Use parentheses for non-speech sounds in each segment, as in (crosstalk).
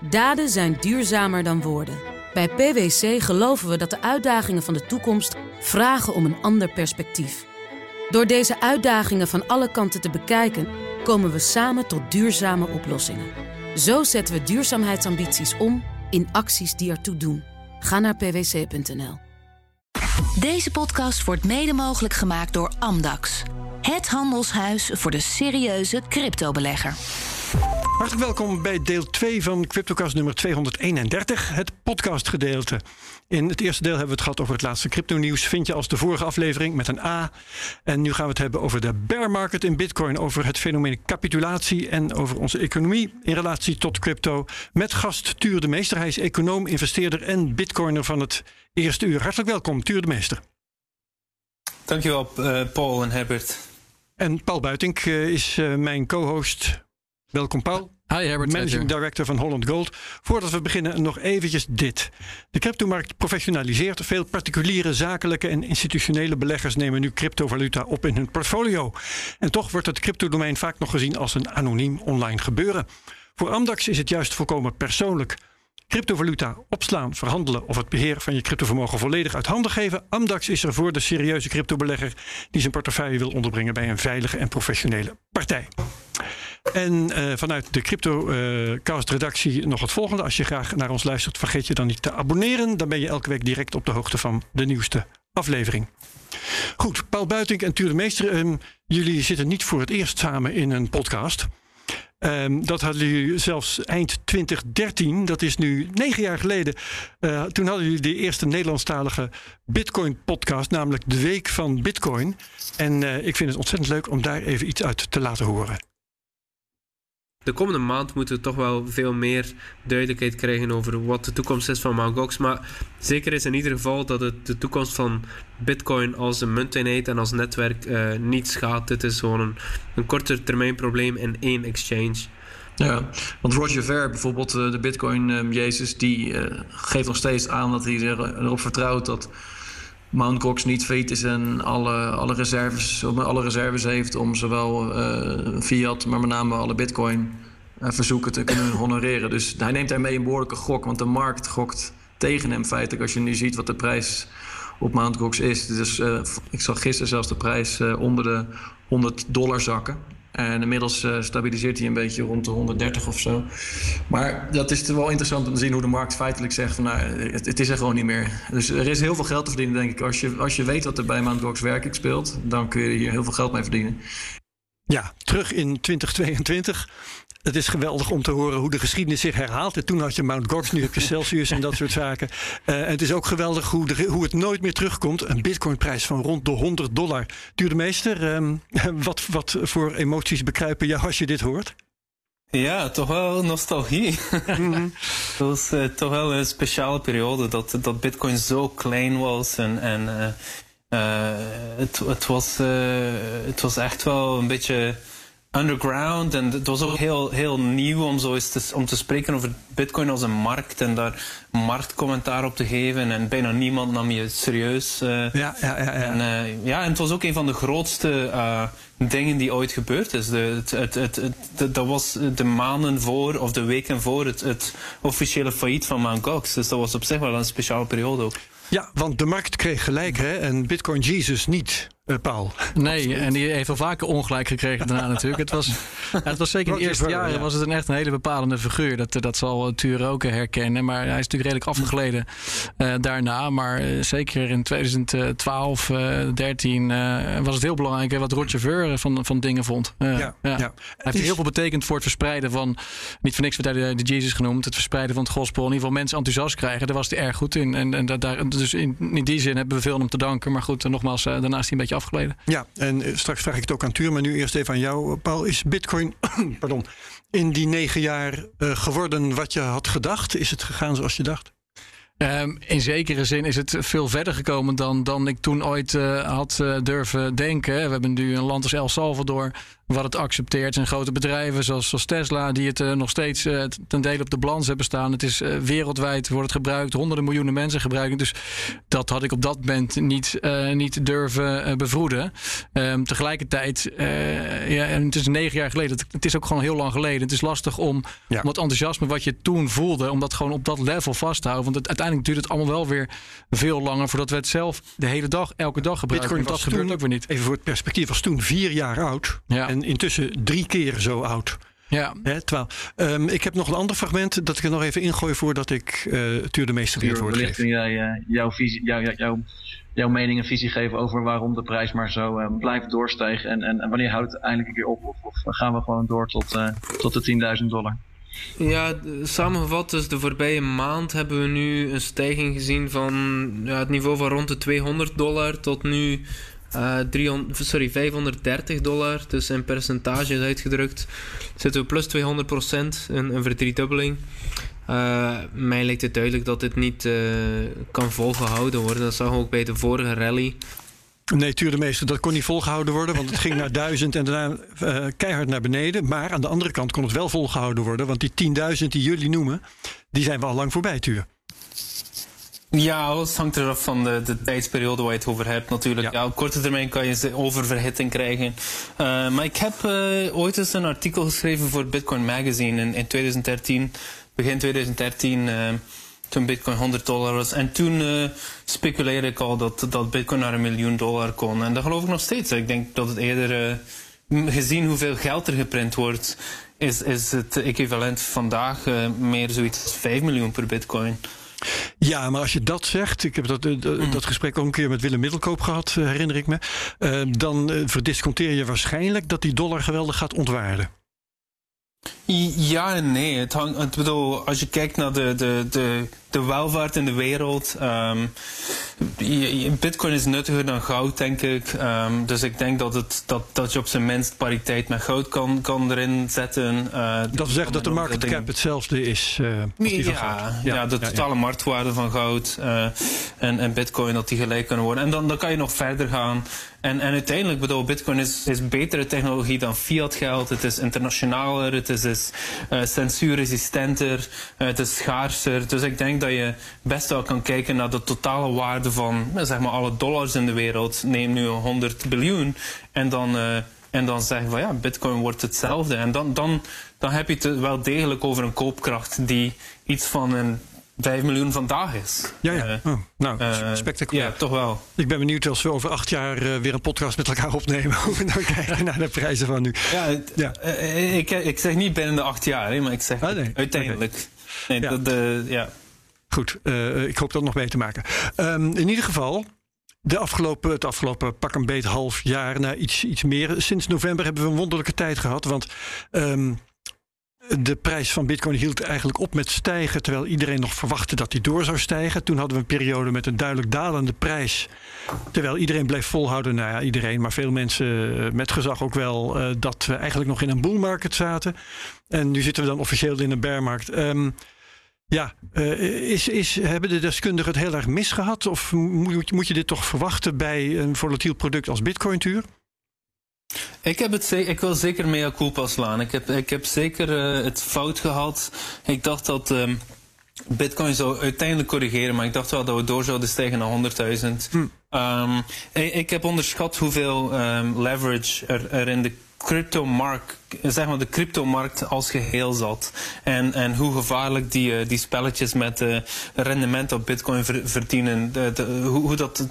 Daden zijn duurzamer dan woorden. Bij PwC geloven we dat de uitdagingen van de toekomst vragen om een ander perspectief. Door deze uitdagingen van alle kanten te bekijken, komen we samen tot duurzame oplossingen. Zo zetten we duurzaamheidsambities om in acties die ertoe doen. Ga naar pwc.nl. Deze podcast wordt mede mogelijk gemaakt door Amdax. Het handelshuis voor de serieuze cryptobelegger. Hartelijk welkom bij deel 2 van CryptoCast nummer 231, het podcastgedeelte. In het eerste deel hebben we het gehad over het laatste crypto-nieuws. Vind je als de vorige aflevering met een A. En nu gaan we het hebben over de bear market in Bitcoin, over het fenomeen capitulatie en over onze economie in relatie tot crypto. Met gast Tuur de Meester. Hij is econoom, investeerder en Bitcoiner van het eerste uur. Hartelijk welkom, Tuur de Meester. Dankjewel, uh, Paul en Herbert. En Paul Buitink uh, is uh, mijn co-host. Welkom, Paul. Hi Herbert. Managing Director van Holland Gold. Voordat we beginnen, nog eventjes dit. De cryptomarkt professionaliseert. Veel particuliere, zakelijke en institutionele beleggers nemen nu cryptovaluta op in hun portfolio. En toch wordt het cryptodomein vaak nog gezien als een anoniem online gebeuren. Voor Amdax is het juist volkomen persoonlijk. Cryptovaluta opslaan, verhandelen of het beheer van je cryptovermogen volledig uit handen geven. Amdax is er voor de serieuze cryptobelegger die zijn portefeuille wil onderbrengen bij een veilige en professionele partij. En uh, vanuit de CryptoCast-redactie nog het volgende. Als je graag naar ons luistert, vergeet je dan niet te abonneren. Dan ben je elke week direct op de hoogte van de nieuwste aflevering. Goed, Paul Buitink en Tuur de Meester. Um, jullie zitten niet voor het eerst samen in een podcast. Um, dat hadden jullie zelfs eind 2013, dat is nu negen jaar geleden. Uh, toen hadden jullie de eerste Nederlandstalige Bitcoin-podcast, namelijk De Week van Bitcoin. En uh, ik vind het ontzettend leuk om daar even iets uit te laten horen de komende maand moeten we toch wel veel meer duidelijkheid krijgen over wat de toekomst is van Mt. Gox. Maar zeker is in ieder geval dat het de toekomst van Bitcoin als een munteenheid en als netwerk uh, niet schaadt. Dit is gewoon een, korter termijn probleem in één exchange. Ja, want Roger Ver, bijvoorbeeld de Bitcoin-Jezus, die uh, geeft nog steeds aan dat hij erop vertrouwt dat Mount Gox niet failliet is en alle, alle, reserves, alle reserves heeft om zowel fiat, maar met name alle bitcoin verzoeken te kunnen honoreren. Dus hij neemt daarmee een behoorlijke gok, want de markt gokt tegen hem feitelijk. Als je nu ziet wat de prijs op Mount Gox is. Dus uh, ik zag gisteren zelfs de prijs onder de 100 dollar zakken. En inmiddels uh, stabiliseert hij een beetje rond de 130 of zo. Maar dat is wel interessant om te zien hoe de markt feitelijk zegt van nou, het, is er gewoon niet meer. Dus er is heel veel geld te verdienen, denk ik. Als je, als je weet wat er bij Mt. Gox werkelijk speelt, dan kun je hier heel veel geld mee verdienen. Ja, terug in 2022. Het is geweldig om te horen hoe de geschiedenis zich herhaalt. En toen had je Mount Gox, nu heb je Celsius en dat soort zaken. Uh, het is ook geweldig hoe, de, hoe het nooit meer terugkomt. Een bitcoinprijs van rond de 100 dollar. Duurde meester, um, (laughs) wat, wat voor emoties bekruipen jou als je dit hoort? Ja, toch wel nostalgie. (laughs) Mm-hmm. Het was uh, toch wel een speciale periode dat, dat bitcoin zo klein was. En, en uh, het, het, was, het was echt wel een beetje underground. En het was ook heel, heel nieuw om, zo eens te, om te spreken over Bitcoin als een markt en daar marktcommentaar op te geven. En bijna niemand nam je serieus. Uh, ja, ja, ja, ja. En, uh, ja, en het was ook een van de grootste uh, dingen die ooit gebeurd is. De, het, het, het, dat was de maanden voor of de weken voor het, het officiële failliet van Mt. Gox. Dus dat was op zich wel een speciale periode ook. Ja, want de markt kreeg gelijk hè, en Bitcoin Jesus niet. Uh, Paul. Nee, en die heeft al vaker ongelijk gekregen daarna (laughs) natuurlijk. Het was, het was zeker in de eerste jaren ja. was het een echt een hele bepalende figuur. Dat, dat zal Tuur ook herkennen. Maar hij is natuurlijk redelijk afgegleden uh, daarna. Maar uh, zeker in 2012, 13 was het heel belangrijk wat Roger Ver van, van dingen vond. Ja, ja. Hij heeft heel veel betekend voor het verspreiden van... Niet voor niks werd hij de, de Jesus genoemd. Het verspreiden van het gospel. In ieder geval mensen enthousiast krijgen. Daar was hij erg goed in. En, en daar, dus in, in die zin hebben we veel om te danken. Maar goed, nogmaals, daarnaast hij een beetje afgeleden. Ja, en straks vraag ik het ook aan Tuur, maar nu eerst even aan jou, Paul. Is Bitcoin (coughs) pardon, in die negen jaar uh, geworden wat je had gedacht? Is het gegaan zoals je dacht? Um, in zekere zin is het veel verder gekomen dan, dan ik toen ooit uh, had uh, durven denken. We hebben nu een land als El Salvador, wat het accepteert. Zijn grote bedrijven zoals, zoals Tesla, die het nog steeds ten dele op de balans hebben staan. Het is wereldwijd, wordt het gebruikt, honderden miljoenen mensen gebruiken. Dus dat had ik op dat moment niet, niet durven bevroeden. Um, tegelijkertijd, ja, en het is negen jaar geleden, het, is ook gewoon heel lang geleden. Het is lastig om, om dat enthousiasme wat je toen voelde, om dat gewoon op dat level vast te houden. Want het, uiteindelijk duurt het allemaal wel weer veel langer voordat we het zelf de hele dag, elke dag gebruiken. Bitcoin dat gebeurt ook weer niet. Even voor het perspectief, was toen vier jaar oud. Ja. En intussen drie keer zo oud. Ja. Hè, terwijl, um, ik heb nog een ander fragment dat ik er nog even ingooi voordat ik uh, Tuur de Meester weer woord geef. kun jij uh, jouw, visie, jou, jou, jouw mening en visie geven over waarom de prijs maar zo uh, blijft doorstijgen. En, en, en, wanneer houdt het eindelijk een keer op? Of, of gaan we gewoon door tot, tot de 10.000 dollar? Ja, samengevat, dus de voorbije maand hebben we nu een stijging gezien van ja, het niveau van rond de 200 dollar tot nu uh, 300, sorry, 530 dollar. Dus in percentages uitgedrukt zitten we plus 200 procent, een, een verdriedubbeling. Uh, mij lijkt het duidelijk dat dit niet uh, kan volgehouden worden. Dat zag we ook bij de vorige rally. Nee, tuur de meeste. Dat kon niet volgehouden worden, want het ging naar (laughs) 1000 en daarna keihard naar beneden. Maar aan de andere kant kon het wel volgehouden worden, want die 10.000 die jullie noemen, die zijn wel al lang voorbij, Tuur. Ja, alles hangt eraf van de, de tijdsperiode waar je het over hebt natuurlijk. Ja. op korte termijn kan je oververhitting krijgen. Uh, maar ik heb uh, ooit eens een artikel geschreven voor Bitcoin Magazine in, in 2013, begin 2013 toen Bitcoin 100 dollar was. En toen speculeerde ik al dat, dat Bitcoin naar een miljoen dollar kon. En dat geloof ik nog steeds. Ik denk dat het eerder, gezien hoeveel geld er geprint wordt, is, is het equivalent vandaag meer zoiets als 5 miljoen per Bitcoin. Ja, maar als je dat zegt, ik heb dat, dat, dat gesprek ook een keer met Willem Middelkoop gehad, herinner ik me. dan verdisconteer je waarschijnlijk dat die dollar geweldig gaat ontwaarden. Ja en nee. Het hangt, het bedoel, als je kijkt naar de, de, de, de welvaart in de wereld. Um, Bitcoin is nuttiger dan goud, denk ik. Um, dus ik denk dat, het, dat, dat je op zijn minst pariteit met goud kan, kan erin zetten. Uh, dat zegt dat de market cap hetzelfde is. Uh, ja, ja, ja, de totale marktwaarde van goud uh, en, en Bitcoin, dat die gelijk kunnen worden. En dan, dan kan je nog verder gaan. En, en uiteindelijk, bedoel, Bitcoin is, is betere technologie dan fiat geld. Het is internationaler, het is, is uh, censuurresistenter, uh, het is schaarser. Dus ik denk dat je best wel kan kijken naar de totale waarde van zeg maar alle dollars in de wereld. Neem nu 100 biljoen en dan, en dan zeggen van ja, Bitcoin wordt hetzelfde. En dan, dan, dan heb je het wel degelijk over een koopkracht die iets van een 5 miljoen vandaag is. Ja, ja. Uh, oh, nou, uh, spectaculair. Ja, toch wel. Ik ben benieuwd als we over acht jaar uh, weer een podcast met elkaar opnemen. (laughs) Hoe we dan kijken naar de prijzen van nu. Ja, ja. ik, ik zeg niet binnen de acht jaar, hè, maar ik zeg ah, nee. uiteindelijk. Nee, ja. De, ja. Goed, ik hoop dat nog mee te maken. Um, in ieder geval, de afgelopen, het afgelopen pak een beet half jaar, naar iets, iets meer. Sinds november hebben we een wonderlijke tijd gehad. Want um, de prijs van Bitcoin hield eigenlijk op met stijgen, terwijl iedereen nog verwachtte dat hij door zou stijgen. Toen hadden we een periode met een duidelijk dalende prijs. Terwijl iedereen bleef volhouden, nou ja, iedereen, maar veel mensen eh, met gezag ook wel, uh, dat we eigenlijk nog in een bullmarket zaten. En nu zitten we dan officieel in een bearmarkt. Um, ja, uh, is, is, hebben de deskundigen het heel erg misgehad? Of moet, moet je dit toch verwachten bij een volatiel product als Bitcoin-tuur? Ik, heb het, ik wil zeker mea culpa slaan. Ik heb, ik heb zeker uh, het fout gehad. Ik dacht dat um, Bitcoin zou uiteindelijk corrigeren, maar ik dacht wel dat we door zouden stijgen naar 100.000. Hm. Um, ik, ik, heb onderschat hoeveel um, leverage er, er in de cryptomarkt, zeg maar de cryptomarkt als geheel zat. En, en hoe gevaarlijk die, uh, die spelletjes met uh, rendement op bitcoin verdienen. De, de, hoe, hoe dat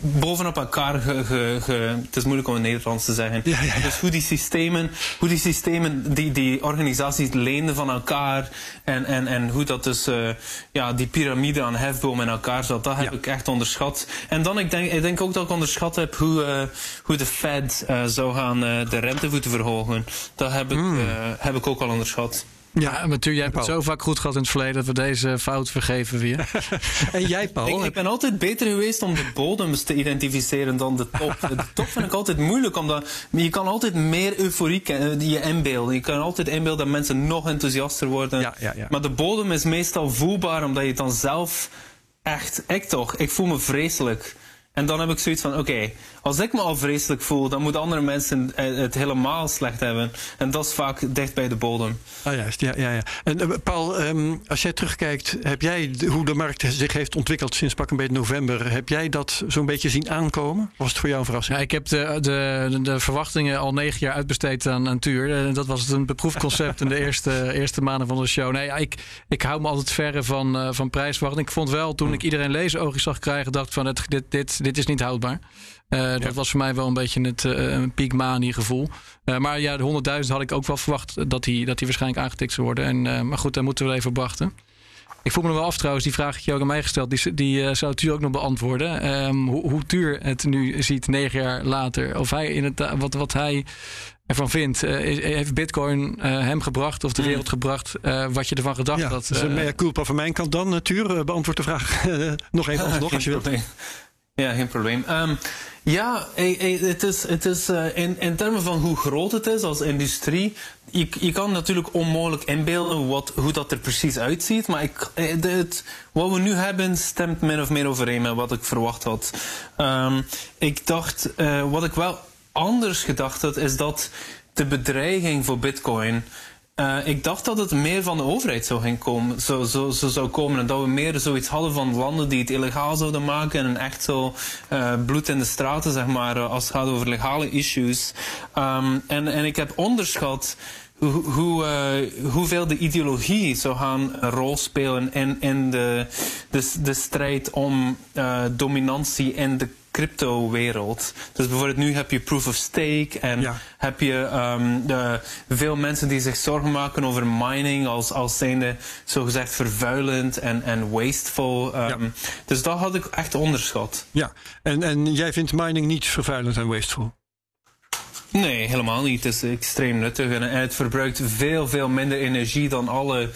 bovenop elkaar ge, ge, ge, het is moeilijk om in het Nederlands te zeggen. Ja, ja, ja. Dus hoe die systemen, hoe die systemen, die, die organisaties leenden van elkaar en, en, en hoe dat dus, uh, ja, die piramide aan hefboom in elkaar zat, dat heb ik echt onderschat. En dan, ik denk, ik denk ook dat ik onderschat heb hoe, uh, hoe de Fed uh, zou gaan de rentevoeten verhogen. Dat heb ik, mm. heb ik ook al onderschat. Ja, maar jij hebt het zo vaak goed gehad in het verleden dat we deze fout vergeven weer. (laughs) en jij, Paul? Ik, ik, ben altijd beter geweest om de bodems te identificeren dan de top. (laughs) de top vind ik altijd moeilijk, omdat je kan altijd meer euforie je inbeelden. Je kan altijd inbeelden dat mensen nog enthousiaster worden. Ja, ja, ja. Maar de bodem is meestal voelbaar, omdat je het dan zelf echt, ik toch, ik voel me vreselijk. En dan heb ik zoiets van, oké, als ik me al vreselijk voel, dan moeten andere mensen het helemaal slecht hebben. En dat is vaak dicht bij de bodem. Ah, juist, ja, ja, ja. En uh, Paul, um, als jij terugkijkt, heb jij de, hoe de markt zich heeft ontwikkeld sinds pak een beetje november, heb jij dat zo'n beetje zien aankomen? Was het voor jou een verrassing? Ja, ik heb de, de, de verwachtingen al negen jaar uitbesteed aan, aan Tuur. Dat was een beproefconcept in de (laughs) eerste, eerste maanden van de show. Nee, ik, ik hou me altijd verre van, uh, van prijsverwachting. Ik vond wel, toen ik iedereen lezeroogjes zag krijgen, dacht van, het, dit, dit, dit is niet houdbaar. Uh, dat was voor mij wel een beetje het uh, peak gevoel. Uh, maar ja, de 100.000 had ik ook wel verwacht dat die, dat die waarschijnlijk aangetikt zou worden. En, maar goed, daar moeten we even op wachten. Ik voel me nog wel af trouwens, die vraag heb je ook aan mij gesteld. Die, die zou Tuur ook nog beantwoorden. Um, hoe, hoe Tuur het nu ziet negen jaar later. Of hij in het, wat, wat hij ervan vindt. Uh, heeft Bitcoin uh, hem gebracht of de wereld gebracht uh, wat je ervan gedacht ja, had? Dat is een mea culpa van mijn kant dan, Natuur. beantwoord de vraag nog even alsnog als je wilt. (laughs) Ja, geen probleem. Um, ja, het is, het is uh, in, in termen van hoe groot het is als industrie. Je, je kan natuurlijk onmogelijk inbeelden wat, hoe dat er precies uitziet. Maar ik, het, wat we nu hebben stemt min of meer overeen met wat ik verwacht had. Um, ik dacht, wat ik wel anders gedacht had, is dat de bedreiging voor Bitcoin. Uh, ik dacht dat het meer van de overheid zou, gaan komen, zo, zo, zo zou komen. En dat we meer zoiets hadden van landen die het illegaal zouden maken. En echt zo uh, bloed in de straten, zeg maar, als het gaat over legale issues. Um, en, en ik heb onderschat hoe, hoe, hoeveel de ideologie zou gaan een rol spelen in, in de, de, de strijd om dominantie in de crypto-wereld. Dus bijvoorbeeld nu heb je proof of stake en ja. heb je um, de, veel mensen die zich zorgen maken over mining als, als zijnde zogezegd vervuilend en, en wasteful. Um, ja. Dus dat had ik echt onderschat. Ja, en, en jij vindt mining niet vervuilend en wasteful? Nee, helemaal niet. Het is extreem nuttig en, en het verbruikt veel, veel minder energie dan alle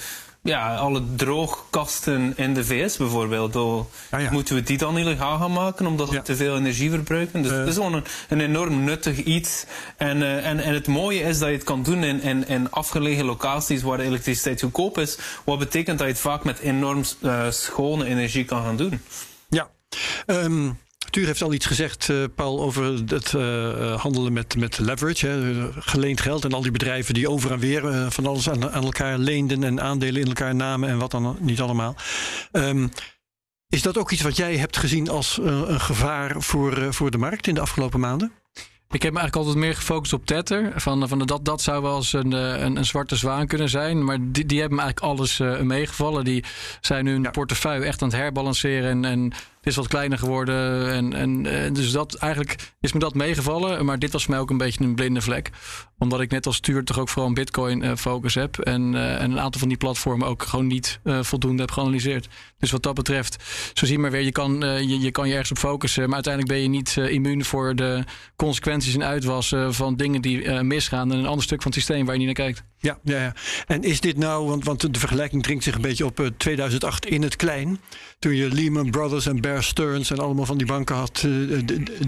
ja, alle droogkasten in de VS bijvoorbeeld. Oh, ah, ja. Moeten we die dan illegaal gaan maken omdat ja. te veel energie verbruiken? Dus uh. het is gewoon een, een, enorm nuttig iets. En, uh, en, en het mooie is dat je het kan doen in, in, in afgelegen locaties waar de elektriciteit goedkoop is. Wat betekent dat je het vaak met enorm uh, schone energie kan gaan doen. Ja. Um Tuur heeft al iets gezegd, uh, Paul, over het uh, handelen met, met leverage. Hè, geleend geld en al die bedrijven die over en weer van alles aan, aan, elkaar leenden en aandelen in elkaar namen en wat dan niet allemaal. Um, is dat ook iets wat jij hebt gezien als een gevaar voor, voor de markt in de afgelopen maanden? Ik heb me eigenlijk altijd meer gefocust op Tether. Van, van dat, dat zou wel eens een, een, een zwarte zwaan kunnen zijn. Maar die, die hebben me eigenlijk alles uh, meegevallen. Die zijn ja. portefeuille echt aan het herbalanceren. En, en is wat kleiner geworden. En, en, en, dus dat eigenlijk is me dat meegevallen. Maar dit was mij ook een beetje een blinde vlek. Omdat ik net als stuur toch ook vooral een Bitcoin uh, focus heb. En, uh, en een aantal van die platformen ook gewoon niet voldoende heb geanalyseerd. Dus wat dat betreft, zo zie je maar weer, je kan je, je, kan je ergens op focussen. Maar uiteindelijk ben je niet immuun voor de consequenties en uitwassen van dingen die misgaan. En een ander stuk van het systeem waar je niet naar kijkt. Ja, ja, ja. En is dit nou, want, want de vergelijking dringt zich een beetje op 2008 in het klein. Toen je Lehman Brothers en Bear Stearns en allemaal van die banken had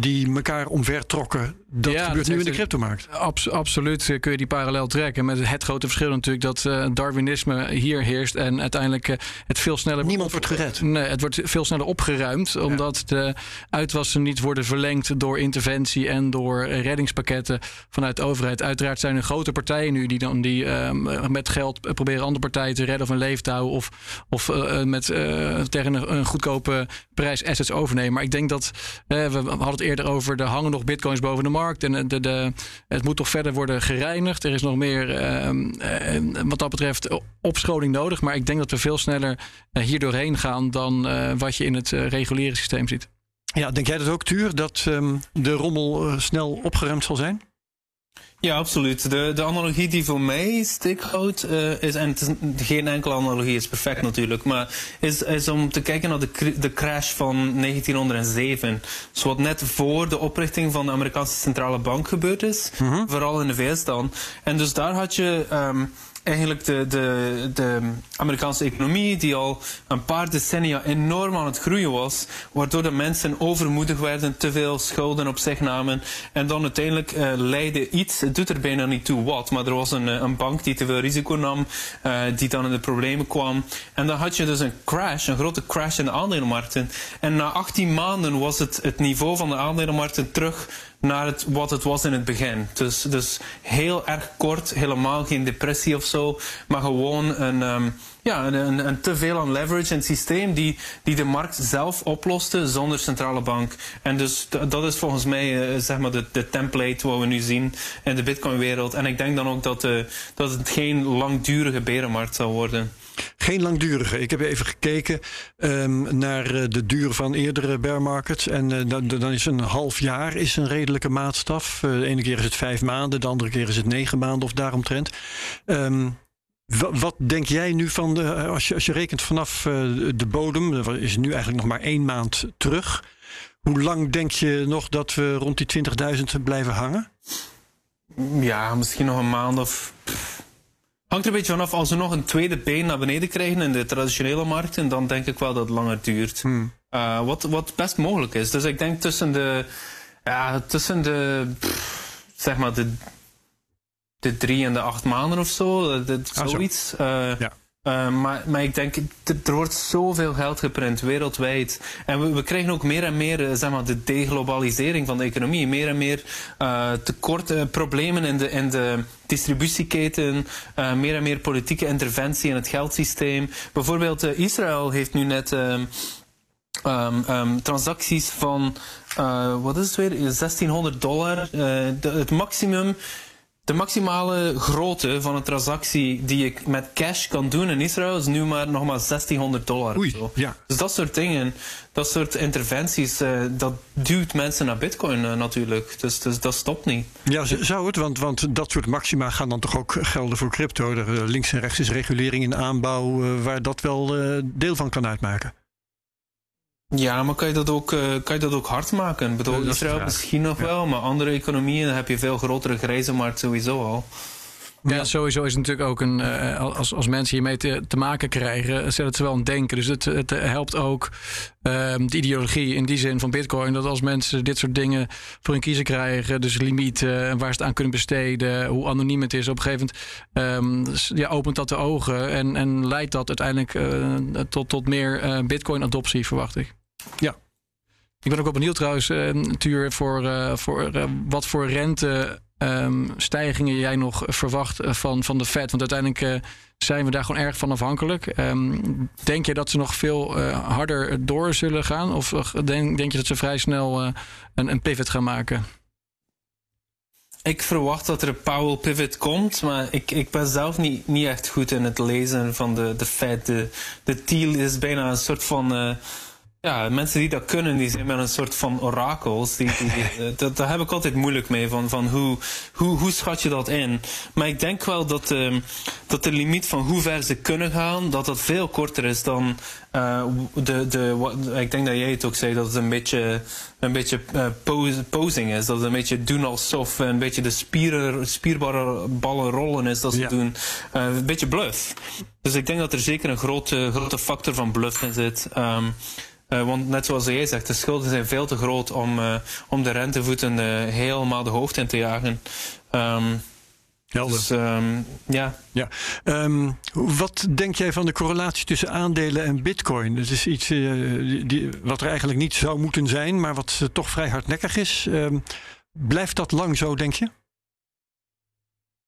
die elkaar omver trokken. Dat ja, gebeurt dat nu in de cryptomarkt. Abs absoluut kun je die parallel trekken. Met het grote verschil natuurlijk dat uh, Darwinisme hier heerst en uiteindelijk uh, het veel sneller. Niemand wordt gered. Nee, het wordt veel sneller opgeruimd omdat ja. de uitwassen niet worden verlengd door interventie en door reddingspakketten vanuit de overheid. Uiteraard zijn er grote partijen nu die dan die uh, met geld proberen andere partijen te redden of een leef te houden of, of met tegen een, goedkope prijs assets overnemen. Maar ik denk dat we hadden het eerder over de hangen nog bitcoins boven de markt. En de, de, het moet toch verder worden gereinigd. Er is nog meer, uh, wat dat betreft, opscholing nodig. Maar ik denk dat we veel sneller uh, hier doorheen gaan dan uh, wat je in het reguliere systeem ziet. Ja, denk jij dat ook, Tuur, dat um, de rommel snel opgeruimd zal zijn? Ja, absoluut. De, de analogie die voor mij steek houdt, uh, is, en het is geen enkele analogie is perfect natuurlijk, maar is, is om te kijken naar de, de crash van 1907. Dus wat net voor de oprichting van de Amerikaanse Centrale Bank gebeurd is, mm -hmm. vooral in de VS dan. En dus daar had je um, eigenlijk de, de, de Amerikaanse economie, die al een paar decennia enorm aan het groeien was, waardoor de mensen overmoedig werden, te veel schulden op zich namen. En dan uiteindelijk uh, leidde iets, het doet er bijna niet toe wat, maar er was een, een bank die te veel risico nam, uh, die dan in de problemen kwam. En dan had je dus een crash, een grote crash in de aandelenmarkten. En na 18 maanden was het, het niveau van de aandelenmarkten terug naar het, wat het was in het begin. Dus, dus heel erg kort, helemaal geen depressie of zo, maar gewoon een, um, ja, een, een, te veel aan leverage het systeem die, die de markt zelf oploste zonder centrale bank. En dus dat is volgens mij uh, zeg maar de, de template wat we nu zien in de Bitcoin-wereld. En ik denk dan ook dat, uh, dat het geen langdurige berenmarkt zal worden. Geen langdurige. Ik heb even gekeken um, naar uh, de duur van eerdere bear markets. En uh, dan, dan, is een half jaar is een redelijke maatstaf. Uh, de ene keer is het vijf maanden, de andere keer is het negen maanden of daaromtrent. Um, wat denk jij nu van de, als je, als je rekent vanaf de bodem, er is nu eigenlijk nog maar één maand terug. Hoe lang denk je nog dat we rond die 20.000 blijven hangen? Ja, misschien nog een maand of Hangt er een beetje vanaf. Als we nog een tweede been naar beneden krijgen in de traditionele markten, dan denk ik wel dat het langer duurt. Hmm. Uh, wat, wat best mogelijk is. Dus ik denk tussen de, ja, tussen de, pff, zeg maar de, de drie en de acht maanden of zo, de, ah, zoiets. Zo. Uh, ja. Uh, maar, maar ik denk, er wordt zoveel geld geprint wereldwijd. En we, we krijgen ook meer en meer zeg maar, de deglobalisering van de economie. Meer en meer uh, tekorten, problemen in de, in de distributieketen. Meer en meer politieke interventie in het geldsysteem. Bijvoorbeeld Israël heeft nu net... Um, um, transacties van, wat is het weer, 1600 dollar. Het maximum de maximale grootte van een transactie die ik met cash kan doen in Israël is nu maar nog maar 1600 dollar. Oei, ja. Dus dat soort dingen, dat soort interventies, uh, dat duwt mensen naar bitcoin uh, natuurlijk. Dus, dus, dat stopt niet. Ja, zou het? Want, want dat soort maxima gaan dan toch ook gelden voor crypto? Er, eh, links en rechts is regulering in aanbouw uh, waar dat wel deel van kan uitmaken. Ja, maar kan je dat ook, uh, kan je dat ook hard maken? Ik bedoel, Israël misschien nog ja. wel, maar andere economieën dan heb je veel grotere grijze markt sowieso al. Ja, sowieso is het natuurlijk ook een. Uh, als, als mensen hiermee te, te maken krijgen, zet het ze wel aan denken. Dus het, het helpt ook uh, de ideologie in die zin van Bitcoin. Dat als mensen dit soort dingen voor hun kiezen krijgen, dus limieten en waar ze het aan kunnen besteden, hoe anoniem het is, op een gegeven moment um, ja, opent dat de ogen en, en leidt dat uiteindelijk uh, tot, tot meer Bitcoin-adoptie, verwacht ik. Ja. Ik ben ook wel benieuwd trouwens, uh, Tuur, voor, uh, voor uh, wat voor rente um, stijgingen jij nog verwacht van, van de Fed. Want uiteindelijk zijn we daar gewoon erg van afhankelijk. Um, denk je dat ze nog veel harder door zullen gaan? Of denk, denk je dat ze vrij snel een, een pivot gaan maken? Ik verwacht dat er een Powell pivot komt, maar ik, ik ben zelf niet, niet echt goed in het lezen van de, de Fed. De, de deal is bijna een soort van... Ja, mensen die dat kunnen, die zijn met een soort van orakels. Die, die, die, (laughs) dat, daar heb ik altijd moeilijk mee. Van, van hoe, hoe, hoe schat je dat in? Maar ik denk wel dat, um, dat de limiet van hoe ver ze kunnen gaan, dat dat veel korter is dan uh, de, de, wat, ik denk dat jij het ook zei, dat het een beetje, een beetje uh, pose, posing is. Dat het een beetje doen alsof, een beetje de spieren, spierbare ballen rollen is dat ze ja. doen. Uh, een beetje bluff. Dus ik denk dat er zeker een grote, grote factor van bluff in zit. Um, uh, want net zoals jij zegt, de schulden zijn veel te groot om, uh, om de rentevoeten uh, helemaal de hoofd in te jagen. Um, Helder. Dus, um, ja. ja. Um, wat denk jij van de correlatie tussen aandelen en bitcoin? Dat is iets die, wat er eigenlijk niet zou moeten zijn, maar wat toch vrij hardnekkig is. blijft dat lang zo, denk je?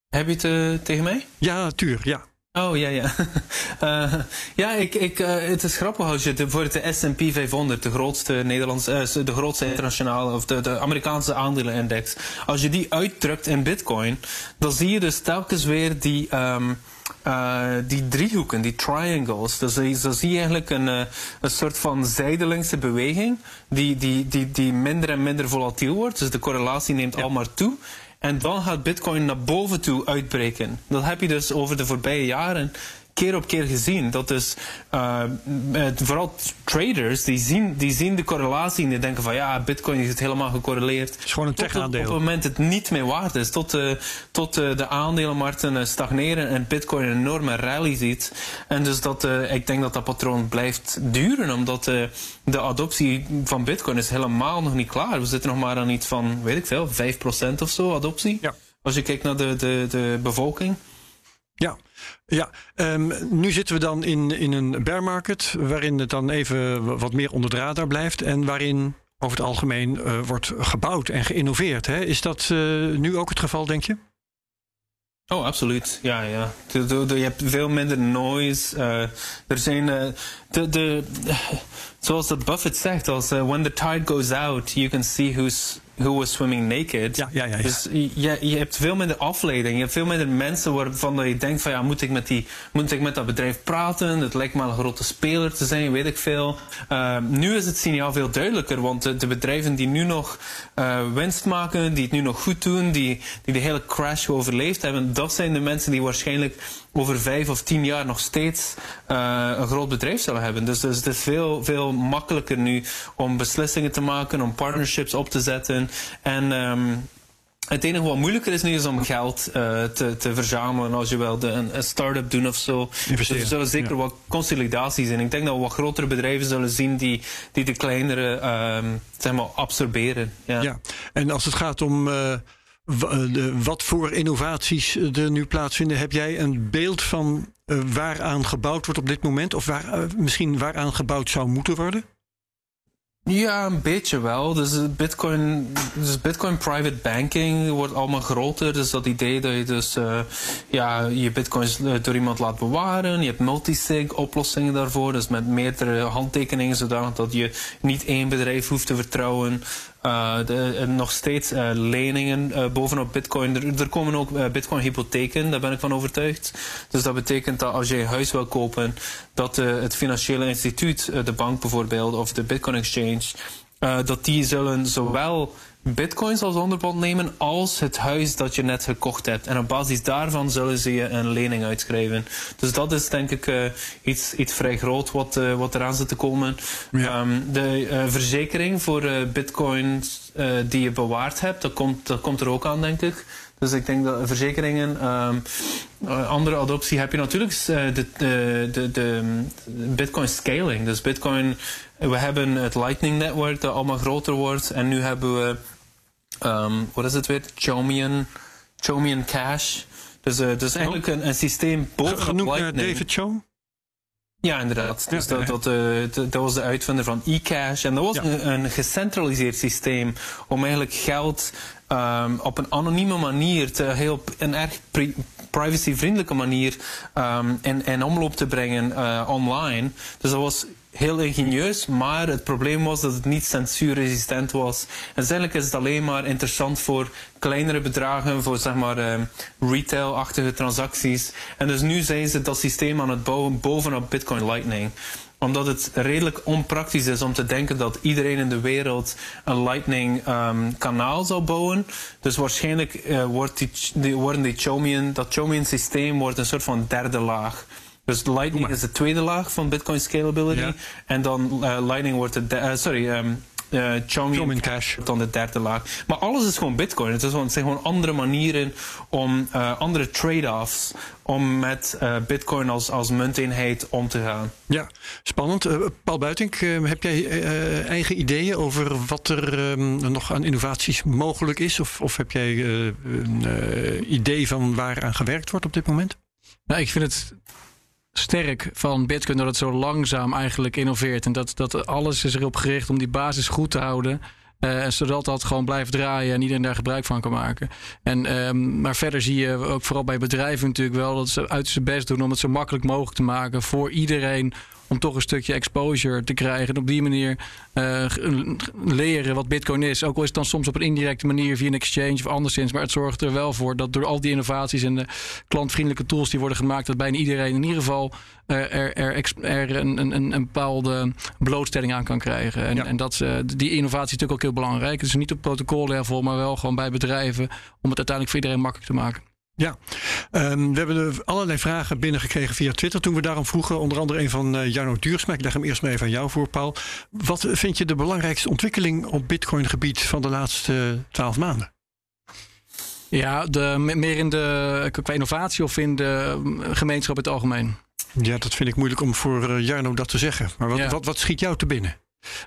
Heb je het tegen mij? Ja, tuur, ja. Oh ja, ja. Uh, (laughs) ja, ik, ik, uh, het is grappig als je de, voor de SP 500, de grootste Nederlandse, uh, de grootste internationale of de, de Amerikaanse aandelenindex, als je die uitdrukt in Bitcoin, dan zie je dus telkens weer die. Um, uh, die driehoeken, die triangles. Dus dan zie je eigenlijk een, uh, een soort van zijdelingse beweging die, die, die, die minder en minder volatiel wordt. Dus de correlatie neemt ja. al maar toe. En dan gaat Bitcoin naar boven toe uitbreken. Dat heb je dus over de voorbije jaren keer op keer gezien. Dat dus uh, vooral traders die zien, die zien de correlatie en die denken van ja, bitcoin is helemaal gecorreleerd. Het is gewoon een tech-aandeel. Op het moment het niet meer waard is, tot, uh, tot uh, de aandelenmarkten stagneren en bitcoin een enorme rally ziet. En dus dat, ik denk dat dat patroon blijft duren, omdat de adoptie van bitcoin is helemaal nog niet klaar. We zitten nog maar aan iets van, weet ik veel, 5% of zo adoptie. Ja. Als je kijkt naar de, de, de bevolking. Ja, ja. Um, nu zitten we dan in, in een bear market, waarin het dan even wat meer onder de radar blijft en waarin over het algemeen uh, wordt gebouwd en geïnnoveerd. Hè? Is dat uh, nu ook het geval, denk je? Oh, absoluut. Ja, ja. De, de, de, je hebt veel minder noise. Uh, er zijn. de, de, zoals dat Buffett zegt, als when the tide goes out, you can see who's Who Was Swimming Naked. Ja, ja, ja, ja. Dus je, je hebt veel minder afleiding. Je hebt veel minder mensen waarvan je denkt van ja, moet ik met, die, moet ik met dat bedrijf praten? Het lijkt maar een grote speler te zijn, weet ik veel. Uh, nu is het signaal veel duidelijker, want de, de bedrijven die nu nog uh, winst maken, die het nu nog goed doen, die, die de hele crash overleefd hebben, dat zijn de mensen die waarschijnlijk over vijf of tien jaar nog steeds uh, een groot bedrijf zullen hebben. Dus, dus het is veel, veel makkelijker nu om beslissingen te maken, om partnerships op te zetten. En um, het enige wat moeilijker is nu is om geld uh, te, te, verzamelen als je wel de, een, een start-up doen of zo. Dus er zullen zeker wat consolidaties zijn. Ik denk dat we wat grotere bedrijven zullen zien die, die de kleinere um, zeg maar absorberen. Ja. ja, en als het gaat om uh, wat voor innovaties er nu plaatsvinden, heb jij een beeld van waaraan gebouwd wordt op dit moment? Of waar, misschien waaraan gebouwd zou moeten worden? Ja, een beetje wel. Dus Bitcoin, dus Bitcoin private banking wordt allemaal groter. Dus dat idee dat je dus uh, ja, je bitcoins door iemand laat bewaren. Je hebt multisig oplossingen daarvoor. Dus met meerdere handtekeningen, zodat dat je niet één bedrijf hoeft te vertrouwen. Uh, de, nog steeds uh, leningen bovenop bitcoin. Er, er komen ook bitcoin hypotheken, daar ben ik van overtuigd. Dus dat betekent dat als je een huis wil kopen, dat het financiële instituut, de bank bijvoorbeeld, of de bitcoin exchange, dat die zullen zowel bitcoins als onderpand nemen als het huis dat je net gekocht hebt. En op basis daarvan zullen ze je een lening uitschrijven. Dus dat is denk ik uh, iets, iets vrij groot wat, uh, wat eraan zit te komen. Ja. Um, de uh, verzekering voor bitcoins die je bewaard hebt, dat komt, dat komt er ook aan denk ik. Dus ik denk dat verzekeringen, um, andere adoptie heb je natuurlijk de, de, de, de Bitcoin scaling. Dus Bitcoin, we hebben het Lightning Network dat allemaal groter wordt. En nu hebben we um, wat is het weer? Chaumian, Chaumian Cash. Dus, uh, dus eigenlijk een, een systeem boven Genoemd. David? Ja, inderdaad. Dus dat, dat, uh, dat, was de uitvinder van e-cash. En dat was ja. een, een, gecentraliseerd systeem om eigenlijk geld um, op een anonieme manier, te, heel, een erg privacyvriendelijke manier um, in, in omloop te brengen uh, online. Dus dat was heel ingenieus, maar het probleem was dat het niet censuurresistent was. En uiteindelijk is het alleen maar interessant voor kleinere bedragen, voor zeg maar uh, retail-achtige transacties. En dus nu zijn ze dat systeem aan het bouwen bovenop Bitcoin Lightning omdat het redelijk onpraktisch is om te denken dat iedereen in de wereld een Lightning um, kanaal zou bouwen. Dus waarschijnlijk uh, wordt die, worden die Chaumian, dat Chaumian systeem wordt een soort van derde laag. Dus Lightning is de tweede laag van Bitcoin scalability. Ja. En dan uh, Lightning wordt de, uh, sorry, um, uh, Cash dan de derde laag. Maar alles is gewoon Bitcoin. Het, is gewoon, het zijn gewoon andere manieren om uh, andere trade-offs om met uh, Bitcoin als, als munteenheid om te gaan. Ja, spannend. Uh, Paul Buitink, uh, heb jij eigen ideeën over wat er um, nog aan innovaties mogelijk is? Of, of heb jij een idee van waar aan gewerkt wordt op dit moment? Nou, ik vind het sterk van Bitcoin dat het zo langzaam eigenlijk innoveert. En dat, dat alles is erop gericht om die basis goed te houden. Uh, zodat dat gewoon blijft draaien en iedereen daar gebruik van kan maken. En, um, maar verder zie je ook vooral bij bedrijven natuurlijk wel dat ze uit zijn best doen om het zo makkelijk mogelijk te maken voor iedereen om toch een stukje exposure te krijgen. En op die manier uh, leren wat Bitcoin is. Ook al is het dan soms op een indirecte manier via een exchange of anderszins. Maar het zorgt er wel voor dat door al die innovaties en de klantvriendelijke tools die worden gemaakt, dat bijna iedereen in ieder geval uh, er, er, er een, een, een, bepaalde blootstelling aan kan krijgen. En, ja. en dat, uh, die innovatie is natuurlijk ook heel belangrijk. Dus niet op protocollevel, maar wel gewoon bij bedrijven om het uiteindelijk voor iedereen makkelijk te maken. Ja, um, we hebben allerlei vragen binnengekregen via Twitter toen we daarom vroegen. Onder andere een van uh, Jarno Duursma. Ik leg hem eerst maar even aan jou voor, Paul. Wat vind je de belangrijkste ontwikkeling op Bitcoin-gebied van de laatste twaalf maanden? Ja, de, meer in de, qua innovatie of in de gemeenschap in het algemeen? Ja, dat vind ik moeilijk om voor uh, Jarno dat te zeggen. Maar wat, wat, wat schiet jou te binnen?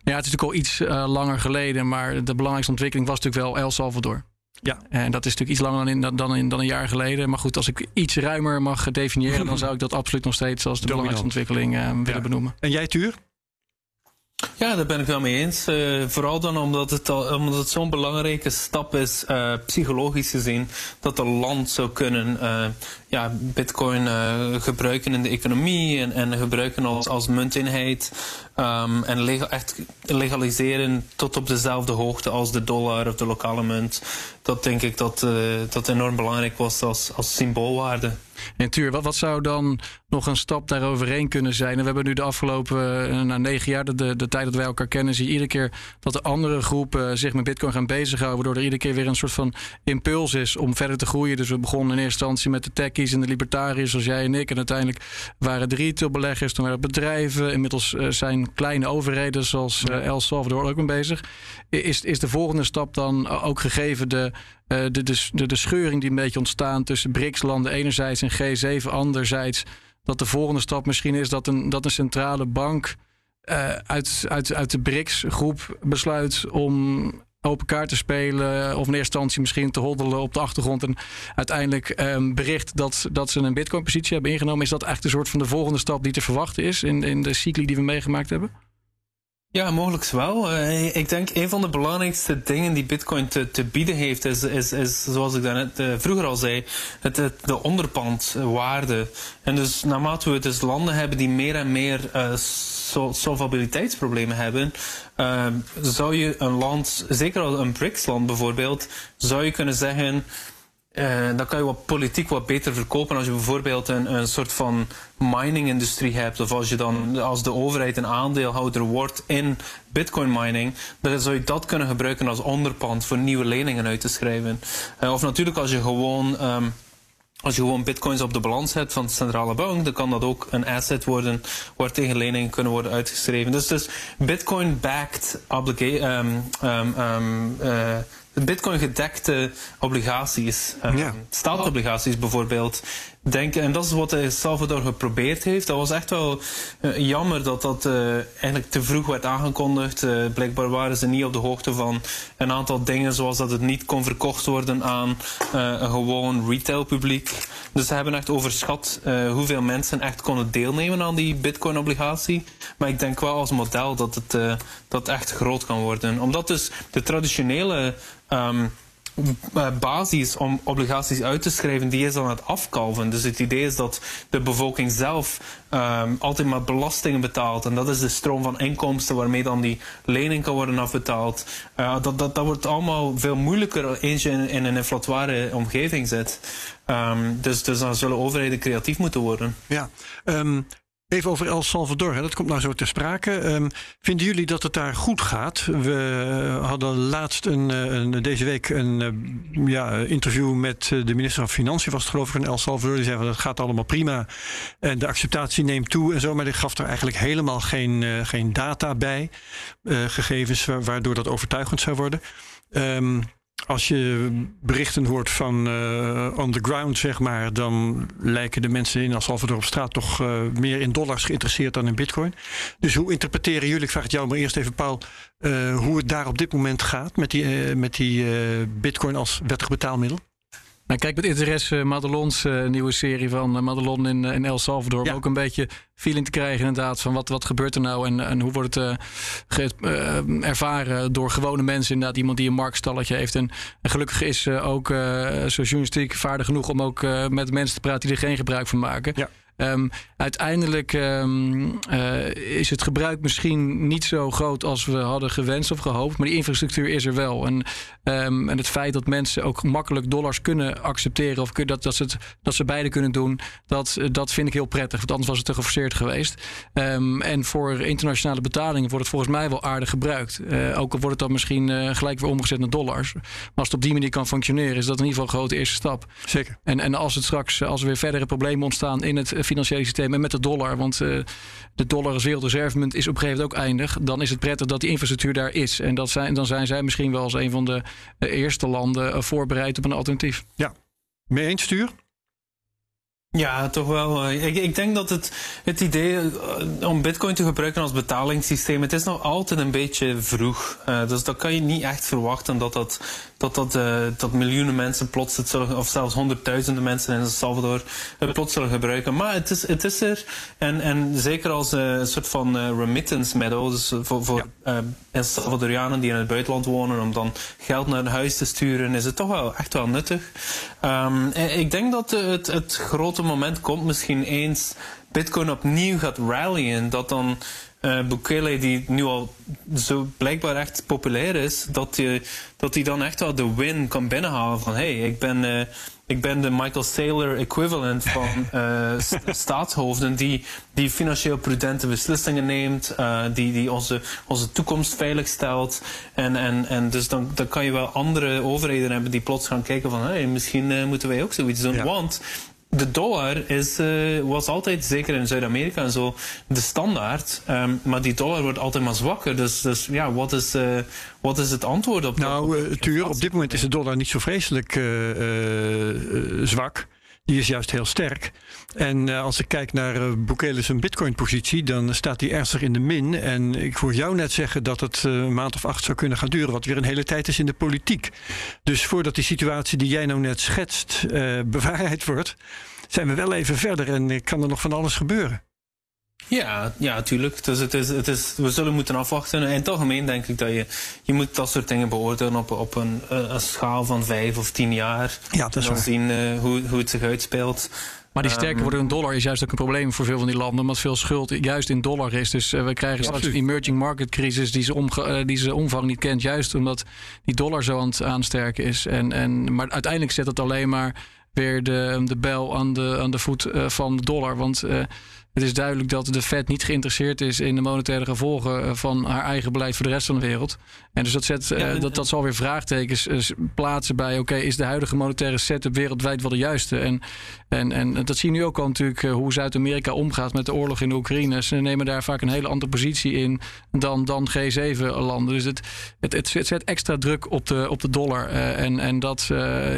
Ja, het is natuurlijk al iets uh, langer geleden, maar de belangrijkste ontwikkeling was natuurlijk wel El Salvador. Ja. En dat is natuurlijk iets langer dan, in, dan, in, dan een jaar geleden. Maar goed, als ik iets ruimer mag definiëren, dan (laughs) zou ik dat absoluut nog steeds als de belangrijkste ontwikkeling uh, willen benoemen. En jij, Tuur? Ja, daar ben ik wel mee eens. Uh, vooral dan omdat het, al, omdat het zo'n belangrijke stap is, uh, psychologisch gezien, dat een land zou kunnen uh, ja, bitcoin gebruiken in de economie en, en gebruiken als, als munteenheid. Um, en leg, echt legaliseren tot op dezelfde hoogte als de dollar of de lokale munt. Dat denk ik dat dat enorm belangrijk was als, als symboolwaarde. En Tuur, wat, wat zou dan nog een stap daaroverheen kunnen zijn? En we hebben nu de afgelopen uh, na negen jaar, de, de, tijd dat wij elkaar kennen, zie je iedere keer dat de andere groepen zich met Bitcoin gaan bezighouden. Waardoor er iedere keer weer een soort van impuls is om verder te groeien. Dus we begonnen in eerste instantie met de techies en de libertariërs, zoals jij en ik. En uiteindelijk waren de retailbeleggers, toen waren het bedrijven. Inmiddels uh, zijn kleine overheden zoals El Salvador ook mee bezig. Is, is de volgende stap dan ook gegeven de, de, de, de, de scheuring die een beetje ontstaan tussen BRICS-landen enerzijds en G7 anderzijds? dat de volgende stap misschien is dat een, dat een centrale bank uh, uit, uit, uit de BRICS-groep besluit om open kaart te spelen. Of in eerste instantie misschien te hoddelen op de achtergrond. En uiteindelijk um, bericht dat, dat ze een bitcoin-positie hebben ingenomen. Is dat eigenlijk een soort van de volgende stap die te verwachten is in, in de cycli die we meegemaakt hebben? Ja, mogelijk wel. Uh, ik denk een van de belangrijkste dingen die Bitcoin te, te bieden heeft, is, is, is zoals ik daarnet uh, vroeger al zei, het, het, de onderpandwaarde. En dus naarmate we dus landen hebben die meer en meer uh, solvabiliteitsproblemen hebben, zou je een land, zeker al een BRICS-land bijvoorbeeld, zou je kunnen zeggen uh, dan kan je wat politiek wat beter verkopen als je bijvoorbeeld een, een soort van mining-industrie hebt. Of als je dan als de overheid een aandeelhouder wordt in bitcoin mining, dan zou je dat kunnen gebruiken als onderpand voor nieuwe leningen uit te schrijven. Uh, of natuurlijk als je gewoon um, als je gewoon bitcoins op de balans hebt van de centrale bank, dan kan dat ook een asset worden waar tegen leningen kunnen worden uitgeschreven. Dus, dus bitcoin-backed um, Bitcoin gedekte obligaties, ja. staatobligaties bijvoorbeeld, denken. En dat is wat Salvador geprobeerd heeft. Dat was echt wel uh, jammer dat dat uh, eigenlijk te vroeg werd aangekondigd. Uh, blijkbaar waren ze niet op de hoogte van een aantal dingen, zoals dat het niet kon verkocht worden aan een gewoon retail publiek. Dus ze hebben echt overschat hoeveel mensen echt konden deelnemen aan die Bitcoin-obligatie. Maar ik denk wel als model dat het dat echt groot kan worden. Omdat dus de traditionele um, basis om obligaties uit te schrijven, die is aan het afkalven. Dus het idee is dat de bevolking zelf um, altijd maar belastingen betaalt. En dat is de stroom van inkomsten waarmee dan die lening kan worden afbetaald. Uh, dat, dat, dat wordt allemaal veel moeilijker eens je in, in een inflatoire omgeving zit. Um, dus, dus dan zullen overheden creatief moeten worden. Ja, um, Even over El Salvador, hè. dat komt nou zo ter sprake. Um, vinden jullie dat het daar goed gaat? We hadden laatst een, eh, een deze week een uh, ja, interview met eh, de minister van Financiën, was het geloof ik, van El Salvador. Die zei van het gaat allemaal prima en de acceptatie neemt toe en zo. Maar die gaf er eigenlijk helemaal geen, geen data bij, gegevens waardoor dat overtuigend zou worden. Um, als je berichten hoort van uh, on the ground, zeg maar, dan lijken de mensen in El Salvador op straat toch uh, meer in dollars geïnteresseerd dan in bitcoin. Dus hoe interpreteren jullie, ik vraag het jou maar eerst even, Paul, uh, hoe het daar op dit moment gaat met die, met die bitcoin als wettig betaalmiddel? Nou, kijk met interesse Madelons uh, nieuwe serie van uh, Madelon in, in El Salvador. Ja. Om ook een beetje feeling te krijgen inderdaad van wat, wat gebeurt er nou en, en hoe wordt het ervaren door gewone mensen. Inderdaad iemand die een marktstalletje heeft. En, en gelukkig is ook zo journalistiek vaardig genoeg om ook met mensen te praten die er geen gebruik van maken. Ja. Ehm, uiteindelijk ehm, eh, is het gebruik misschien niet zo groot als we hadden gewenst of gehoopt. Maar die infrastructuur is er wel. En, ehm, en het feit dat mensen ook makkelijk dollars kunnen accepteren. of dat, dat, ze, het, dat ze beide kunnen doen. Dat, dat vind ik heel prettig. Want anders was het te geforceerd geweest. en voor internationale betalingen wordt het volgens mij wel aardig gebruikt. Uh, ook al wordt het dan misschien uh, gelijk weer omgezet naar dollars. Maar als het op die manier kan functioneren, is dat in ieder geval een grote eerste stap. Zeker. En, en als het straks, als er weer verdere problemen ontstaan in het financiële systeem en met de dollar, want uh, de dollar als wereldreservemunt is op een gegeven moment ook eindig, dan is het prettig dat die infrastructuur daar is. En dat zijn, dan zijn zij misschien wel als een van de eerste landen voorbereid op een alternatief. Ja, mee eens stuur? Ja, toch wel. Ik, ik denk dat het, het idee om bitcoin te gebruiken als betalingssysteem, het is nog altijd een beetje vroeg. Uh, dus dat kan je niet echt verwachten dat dat dat, dat, uh, dat miljoenen mensen plots het zullen, of zelfs honderdduizenden mensen in El Salvador het plots zullen gebruiken. Maar het is, het is er. En, en zeker als uh, een soort van uh, remittance middel, dus voor, voor ja. El Salvadorianen die in het buitenland wonen, om dan geld naar huis te sturen, is het toch wel echt wel nuttig. Um, ik denk dat het, het grote moment komt misschien eens Bitcoin opnieuw gaat rallyen, dat dan uh, Bukele, die nu al zo blijkbaar echt populair is, dat hij dat die dan echt wel de win kan binnenhalen van hey, ik ben, uh, ik ben de Michael Saylor equivalent van (laughs) uh, staatshoofden die, die financieel prudente beslissingen neemt, die, die onze, onze toekomst veilig stelt. En, en, en dus dan, dan kan je wel andere overheden hebben die plots gaan kijken van hey, misschien moeten wij ook zoiets doen. Ja. Want de dollar is, uh, was altijd, zeker in Zuid-Amerika en zo, de standaard. Um, maar die dollar wordt altijd maar zwakker. Dus, dus ja, wat is, uh, wat is het antwoord op nou, dat? Nou, uh, Tuur, op dit moment is de dollar niet zo vreselijk zwak. Die is juist heel sterk. En uh, als ik kijk naar uh, Bukele's bitcoin-positie, dan staat die ernstig in de min. En ik hoor jou net zeggen dat het uh, een maand of acht zou kunnen gaan duren, wat weer een hele tijd is in de politiek. Dus voordat die situatie die jij nou net schetst bewaarheid wordt, zijn we wel even verder en kan er nog van alles gebeuren. Ja, ja, tuurlijk. Dus het is, het is, we zullen moeten afwachten. In het algemeen denk ik dat je, je moet dat soort dingen beoordelen op, op een, een schaal van vijf of tien jaar. Ja, dat is en dan zien uh, hoe, hoe het zich uitspeelt. Maar die sterker wordende dollar is juist ook een probleem voor veel van die landen, omdat veel schuld juist in dollar is. Dus uh, we krijgen straks een emerging market crisis die zijn uh, die ze omvang niet kent, juist omdat die dollar zo aan het aansterken is. En, en, maar uiteindelijk zet het alleen maar weer de, de bel aan de, aan de voet uh, van de dollar. Want het is duidelijk dat de Fed niet geïnteresseerd is in de monetaire gevolgen eh, van haar eigen beleid voor de rest van de wereld. En dus dat, zet, ja, dat, dat zal weer vraagtekens eh, plaatsen bij: oké, is de huidige monetaire setup wereldwijd wel de juiste? En, en, en dat zie je nu ook al natuurlijk, eh, hoe Zuid-Amerika omgaat met de oorlog in de Oekraïne. Ze nemen daar vaak een hele andere positie in dan, dan G7-landen. Dus het, het, het, zet extra druk op de, op de dollar. en, en dat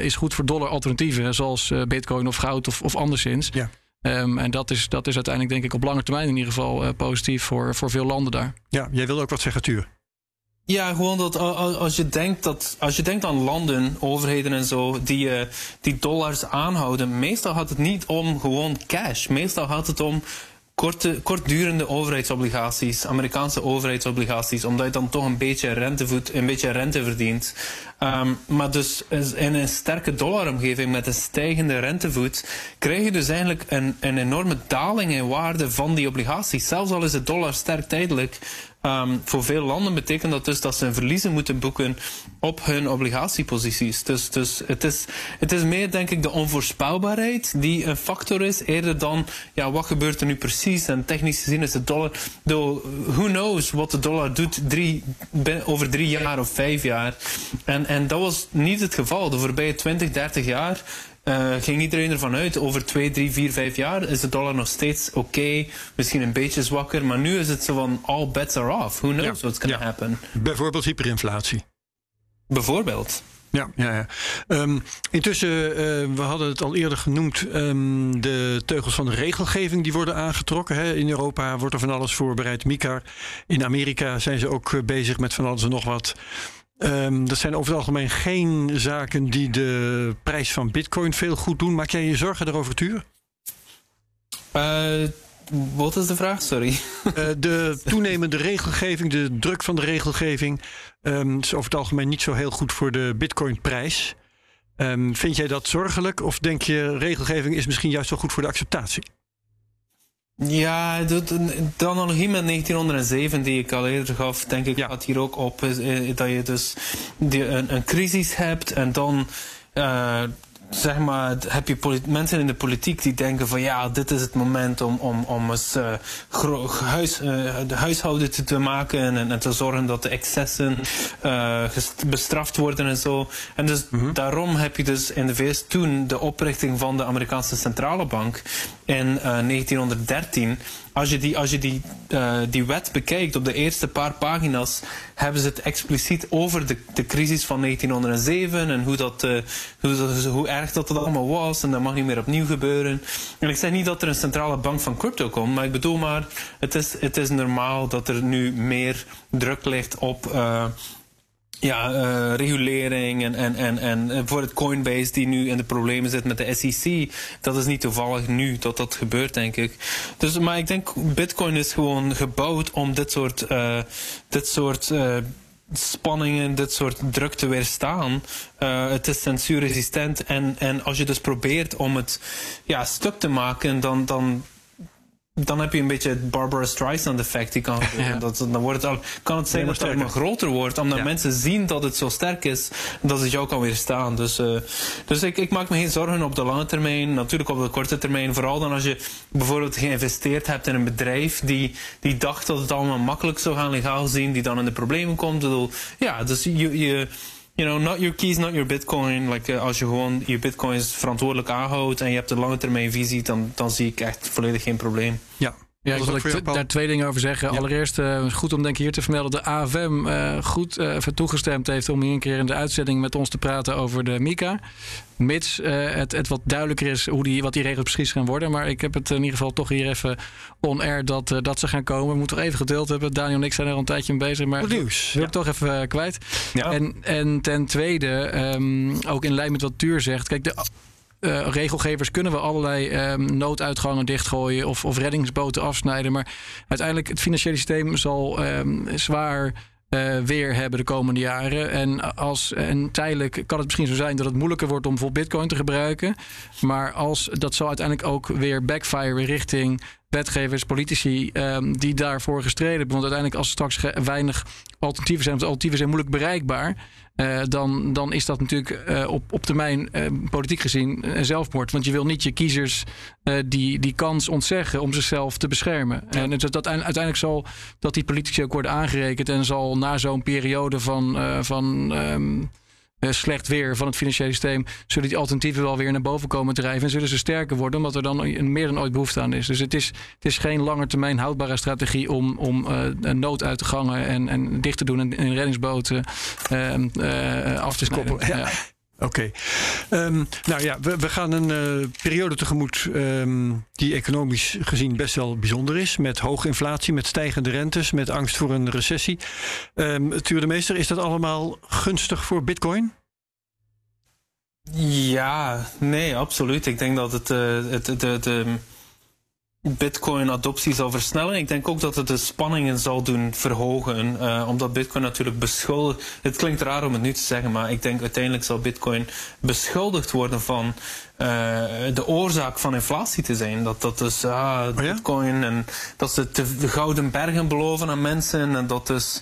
is goed voor dollar-alternatieven, zoals Bitcoin of goud of, of anderszins. Ja. Um, en dat is, dat is uiteindelijk, denk ik, op lange termijn in ieder geval uh, positief voor, voor veel landen daar. Ja, jij wil ook wat zeggen, Tuur. Ja, gewoon dat als je denkt dat als je denkt aan landen, overheden en zo, die, uh, die dollars aanhouden, meestal gaat het niet om gewoon cash. Meestal gaat het om korte, kortdurende overheidsobligaties, Amerikaanse overheidsobligaties, omdat je dan toch een beetje rente, een beetje rente verdient. Um, maar dus in een sterke dollaromgeving met een stijgende rentevoet krijg je dus eigenlijk een, een enorme daling in waarde van die obligaties. Zelfs al is de dollar sterk tijdelijk, Um, voor veel landen betekent dat dus dat ze een verliezen moeten boeken op hun obligatieposities. Dus, dus het, is, het is meer, denk ik, de onvoorspelbaarheid die een factor is, eerder dan ja, wat gebeurt er nu precies. En technisch gezien is de dollar. Who knows wat de dollar doet over drie jaar of vijf jaar. En, en dat was niet het geval. De voorbije 20, 30 jaar uh, ging iedereen ervan uit, over 2, 3, 4, 5 jaar is de dollar nog steeds oké, okay, misschien een beetje zwakker, maar nu is het zo van all bets are off. Who knows ja. what's going to ja. happen? Bijvoorbeeld hyperinflatie. Bijvoorbeeld. Ja, ja, ja. Um, intussen, uh, we hadden het al eerder genoemd, um, de teugels van de regelgeving die worden aangetrokken. Hè. In Europa wordt er van alles voorbereid, MICAR. In Amerika zijn ze ook uh, bezig met van alles en nog wat. Um, dat zijn over het algemeen geen zaken die de prijs van Bitcoin veel goed doen. Maak jij je zorgen daarover, Tuur? Uh, wat is de vraag? Sorry. Uh, de toenemende regelgeving, de druk van de regelgeving, um, is over het algemeen niet zo heel goed voor de Bitcoin-prijs. Um, vind jij dat zorgelijk of denk je regelgeving is misschien juist wel goed voor de acceptatie? Ja, de, analogie met 1907 die ik al eerder gaf, denk ik, gaat hier ook op. Is, is, dat je dus die, een, een crisis hebt en dan uh, zeg maar, heb je mensen in de politiek die denken van ja, dit is het moment om, om, om eens uh, huis, uh, de huishouden te, te maken en, en, te zorgen dat de excessen uh, bestraft worden en zo. En dus mm -hmm. daarom heb je dus in de VS toen de oprichting van de Amerikaanse Centrale Bank in 1913 als je die, als je die, uh, die wet bekijkt op de eerste paar pagina's, hebben ze het expliciet over de, de crisis van 1907 en hoe, dat, uh, hoe, hoe erg dat het allemaal was en dat mag niet meer opnieuw gebeuren. En ik zeg niet dat er een centrale bank van crypto komt, maar ik bedoel maar, het is, het is normaal dat er nu meer druk ligt op. Uh, ja, uh, regulering en, en, en, en voor het Coinbase die nu in de problemen zit met de SEC. Dat is niet toevallig nu dat dat gebeurt, denk ik. Dus, maar ik denk, Bitcoin is gewoon gebouwd om dit soort, uh, dit soort spanningen, dit soort druk te weerstaan. Het is censuurresistent en, en als je dus probeert om het ja, stuk te maken, dan, dan dan heb je een beetje het Barbara Streisand effect. Die kan, (laughs) ja. dat, dan wordt het al, kan het zijn dat het nog groter wordt, omdat ja. mensen zien dat het zo sterk is, dat het jou kan weerstaan. Dus, uh, dus ik, ik maak me geen zorgen op de lange termijn, natuurlijk op de korte termijn. Vooral dan als je bijvoorbeeld geïnvesteerd hebt in een bedrijf die, die dacht dat het allemaal makkelijk zou gaan legaal zien, die dan in de problemen komt. Bedoel, ja, dus je, je you know, not your keys, not your bitcoin. Like, uh, als je gewoon je bitcoins verantwoordelijk aanhoudt en je hebt een lange termijn visie, dan, dan zie ik echt volledig geen probleem. Ja, ja, ik wil ik daar twee dingen over zeggen. Ja. Allereerst, uh, goed om denk ik hier te vermelden, de AFM uh, goed uh, toegestemd heeft om hier een keer in de uitzending met ons te praten over de MICA. Mits het, het, wat duidelijker is hoe die, wat die regels precies gaan worden. Maar ik heb het in ieder geval toch hier even on-air dat, dat ze gaan komen. We moeten toch even geduld hebben. Daniel en ik zijn er al een tijdje mee bezig. Maar Goed nieuws. wil ik toch even kwijt. Ja. En, en ten tweede, um, ook in lijn met wat Tuur zegt. Kijk, de uh, regelgevers kunnen we allerlei um, nooduitgangen dichtgooien of, of reddingsboten afsnijden. Maar uiteindelijk het financiële systeem zal um, zwaar uh, weer hebben de komende jaren. En, als, en tijdelijk kan het misschien zo zijn dat het moeilijker wordt om bijvoorbeeld bitcoin te gebruiken. Maar als, dat zal uiteindelijk ook weer backfire richting wetgevers, politici um, die daarvoor gestreden hebben. Want uiteindelijk als er straks weinig alternatieven zijn, want alternatieven zijn moeilijk bereikbaar. Uh, dan, dan is dat natuurlijk uh, op, op termijn uh, politiek gezien zelfmoord. Want je wil niet je kiezers die, die kans ontzeggen om zichzelf te beschermen. Ja. En dat, dat, uiteindelijk zal dat die politici ook worden aangerekend en zal na zo'n periode van. van um, uh, slecht weer van het financiële systeem, zullen die alternatieven wel weer naar boven komen drijven en zullen ze sterker worden, omdat er dan meer dan ooit behoefte aan is. Dus het is, het is geen langetermijn houdbare strategie om, om uh, nooduitgangen en, en dicht te doen en, en reddingsboten uh, af te. Ja. Ja. Oké. Um, nou ja, we, we gaan een uh, periode tegemoet um, die economisch gezien best wel bijzonder is. Met hoge inflatie, met stijgende rentes, met angst voor een recessie. Um, Tuur de Meester, is dat allemaal gunstig voor Bitcoin? Ja, nee, absoluut. Ik denk dat het, uh, het, het, het Bitcoin-adoptie zal versnellen. Ik denk ook dat het de spanningen zal doen verhogen, uh, omdat Bitcoin natuurlijk beschuldigd. Het klinkt raar om het nu te zeggen, maar ik denk uiteindelijk zal Bitcoin beschuldigd worden van de oorzaak van inflatie te zijn. Dat dat dus ah, oh ja? Bitcoin en dat ze de, de gouden bergen beloven aan mensen en dat dus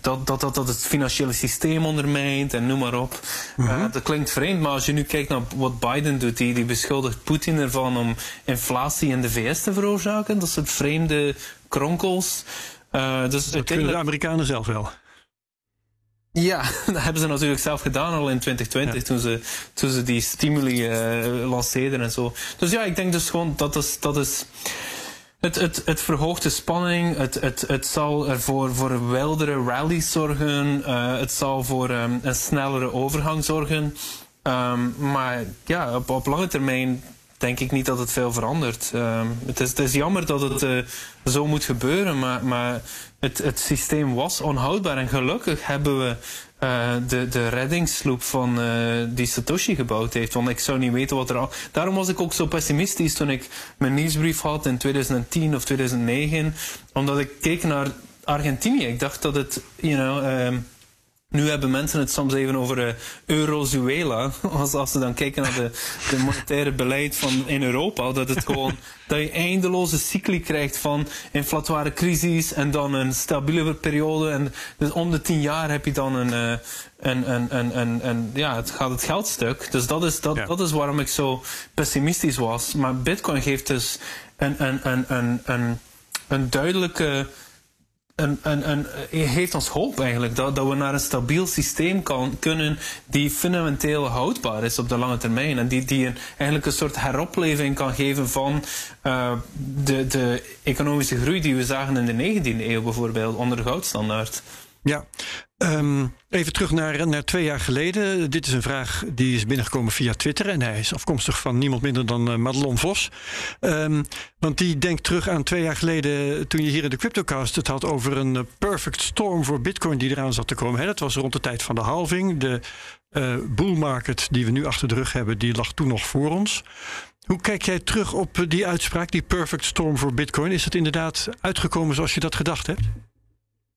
dat, dat, dat, dat het financiële systeem ondermijnt en noem maar op. Mm -hmm. uh, dat klinkt vreemd, maar als je nu kijkt naar wat Biden doet, die, die beschuldigt Poetin ervan om inflatie in de VS te veroorzaken. Dat soort vreemde kronkels. Uh, dus dat kunnen de Amerikanen zelf wel. Ja, (laughs) dat hebben ze natuurlijk zelf gedaan al in 2020 ja. toen, ze, toen ze die stimuli uh, lanceerden en zo. Dus ja, ik denk dus gewoon dat is. Dat is het, het, het verhoogt de spanning, het, het, het zal ervoor voor wildere rallies zorgen, uh, het zal voor um, een snellere overgang zorgen. Um, maar ja, op, op lange termijn denk ik niet dat het veel verandert. Um, het, is, het is jammer dat het uh, zo moet gebeuren, maar, maar het, het systeem was onhoudbaar. En gelukkig hebben we uh, de, de reddingssloep van uh, die Satoshi gebouwd heeft. Want ik zou niet weten wat er al. Daarom was ik ook zo pessimistisch toen ik mijn nieuwsbrief had in 2010 of 2009. Omdat ik keek naar Argentinië. Ik dacht dat het, you know. Um, Nu hebben mensen het soms even over uh, Eurozuela. (laughs) Als, als ze dan kijken naar de, de monetaire beleid van in Europa. Dat het gewoon (laughs) dat je eindeloze cycli krijgt van inflatoire crisis en dan een stabiele periode. En dus om de tien jaar heb je dan een, uh, een, een, een, een, een, ja, het gaat het geldstuk. Dus dat is, dat, dat is waarom ik zo pessimistisch was. Maar Bitcoin geeft dus een, een, een, een, een, een duidelijke een, een, een, heeft ons hoop eigenlijk dat, dat we naar een stabiel systeem kan, kunnen die fundamenteel houdbaar is op de lange termijn. En die, die een, eigenlijk een soort heropleving kan geven van uh, de, de economische groei die we zagen in de 19e eeuw bijvoorbeeld onder de goudstandaard. Ja, um, even terug naar, naar twee jaar geleden. Dit is een vraag die is binnengekomen via Twitter. En hij is afkomstig van niemand minder dan uh, Madelon Vos. Um, want die denkt terug aan twee jaar geleden toen je hier in de Cryptocast het had over een uh, perfect storm voor Bitcoin die eraan zat te komen. Hè, dat was rond de tijd van de halving. De uh, bull market die we nu achter de rug hebben, die lag toen nog voor ons. Hoe kijk jij terug op die uitspraak, die perfect storm voor Bitcoin? Is het inderdaad uitgekomen zoals je dat gedacht hebt?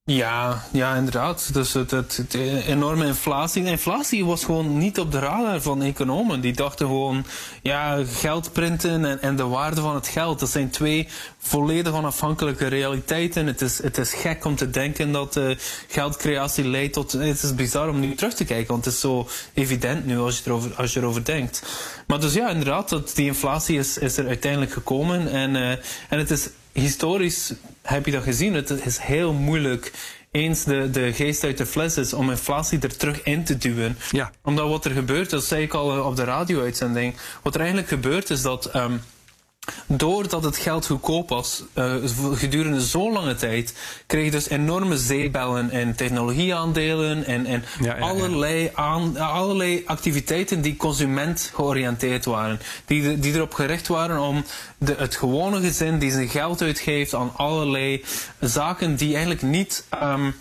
Ja, ja, inderdaad. Dus het, het, het, enorme inflatie. Inflatie was gewoon niet op de radar van economen. Die dachten gewoon, ja, geld printen en, en de waarde van het geld. Dat zijn twee volledig onafhankelijke realiteiten. Het is, het is gek om te denken dat uh, geldcreatie leidt tot... Het is bizar om nu terug te kijken, want het is zo evident nu als je erover, als je erover denkt. Maar dus ja, inderdaad, dat die inflatie is, is er uiteindelijk gekomen. En, uh, en het is historisch heb je dat gezien. Het is heel moeilijk eens de, de geest uit de fles is om inflatie er terug in te duwen. Ja. Omdat wat er gebeurt, dat zei ik al op de radio-uitzending, wat er eigenlijk gebeurt is dat um, Doordat het geld goedkoop was uh, gedurende zo'n lange tijd, kreeg je dus enorme zeebellen en technologieaandelen en, en ja, ja, allerlei, aan, allerlei activiteiten die consument georiënteerd waren. Die, die erop gericht waren om de, het gewone gezin die zijn geld uitgeeft aan allerlei zaken die eigenlijk niet um,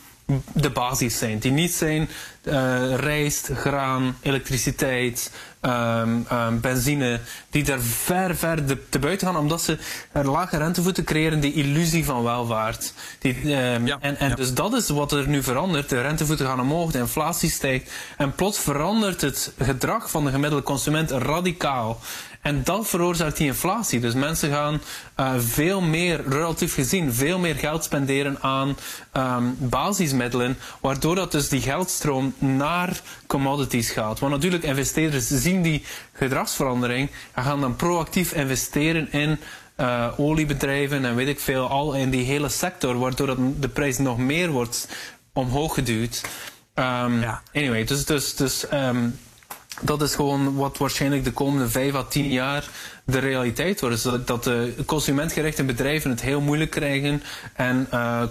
de basis zijn. Die niet zijn uh, rijst, graan, elektriciteit, um, um, benzine, die daar ver, ver de, te buiten gaan, omdat ze een lage rentevoeten creëren, die illusie van welvaart. Die, um, ja, en en ja. dus dat is wat er nu verandert. De rentevoeten gaan omhoog, de inflatie stijgt, en plots verandert het gedrag van de gemiddelde consument radicaal. En dat veroorzaakt die inflatie. Dus mensen gaan uh, veel meer, relatief gezien, veel meer geld spenderen aan um, basismiddelen, waardoor dat dus die geldstroom naar commodities gaat. Want natuurlijk, investeerders zien die gedragsverandering en gaan dan proactief investeren in uh, oliebedrijven en weet ik veel, al in die hele sector, waardoor dat de prijs nog meer wordt omhoog geduwd. Um, ja. Anyway, dus, dus, dus um, dat is gewoon wat waarschijnlijk de komende vijf à tien jaar de realiteit wordt. Dus dat de consumentgerichte bedrijven het heel moeilijk krijgen en uh,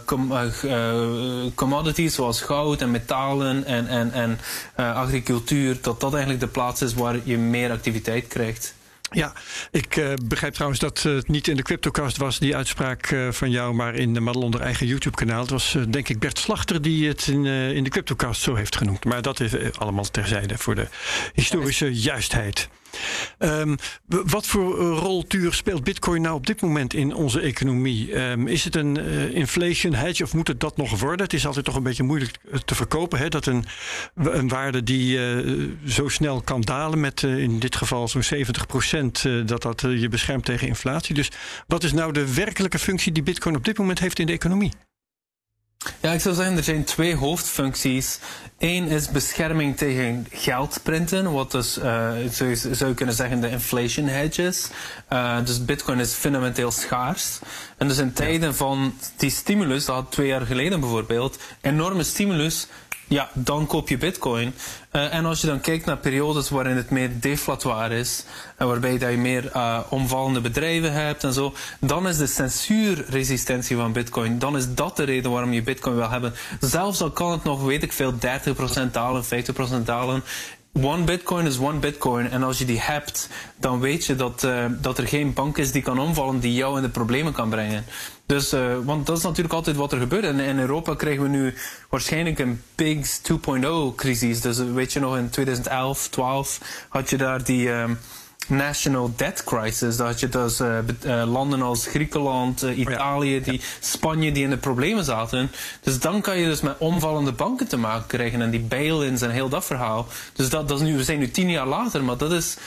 commodities zoals goud en metalen en, en, en uh, agricultuur, dat dat eigenlijk de plaats is waar je meer activiteit krijgt. Ja, ik uh, begrijp trouwens dat het niet in de CryptoCast was, die uitspraak uh, van jou, maar in de Madelonder eigen YouTube-kanaal. Het was uh, denk ik Bert Slachter die het in, in de CryptoCast zo heeft genoemd. Maar dat is allemaal terzijde voor de historische juistheid. Um, wat voor rol, Tuur, speelt Bitcoin nou op dit moment in onze economie? Um, is het een uh, inflation hedge of moet het dat nog worden? Het is altijd toch een beetje moeilijk te verkopen. Hè? Dat een, een waarde die zo snel kan dalen met in dit geval zo'n 70 procent, dat dat je beschermt tegen inflatie. Dus wat is nou de werkelijke functie die Bitcoin op dit moment heeft in de economie? Ja, ik zou zeggen, er zijn twee hoofdfuncties. Eén is bescherming tegen geldprinten, wat dus, uh, zou, je, zou je kunnen zeggen, de inflation hedges. Uh, dus bitcoin is fundamenteel schaars. En dus in tijden van die stimulus, dat had twee jaar geleden bijvoorbeeld, enorme stimulus, ja, dan koop je bitcoin. Uh, en als je dan kijkt naar periodes waarin het meer deflatoire is, en waarbij dat je meer uh, omvallende bedrijven hebt en zo, dan is de censuurresistentie van bitcoin, dan is dat de reden waarom je bitcoin wil hebben. Zelfs al kan het nog, weet ik veel, 30% dalen, 50% dalen, One bitcoin is one bitcoin. En als je die hebt, dan weet je dat, uh, dat er geen bank is die kan omvallen die jou in de problemen kan brengen. Dus, uh, want dat is natuurlijk altijd wat er gebeurt. En in Europa krijgen we nu waarschijnlijk een PIGS 2.0 crisis. Dus weet je nog, in 2011, 12 had je daar die... Um, national debt crisis. Dat je dus uh, landen als Griekenland, uh, Italië, die, Spanje die in de problemen zaten. Dus dan kan je dus met omvallende banken te maken krijgen en die bail-ins en heel dat verhaal. Dus dat, dat is nu, we zijn nu tien jaar later, maar dat is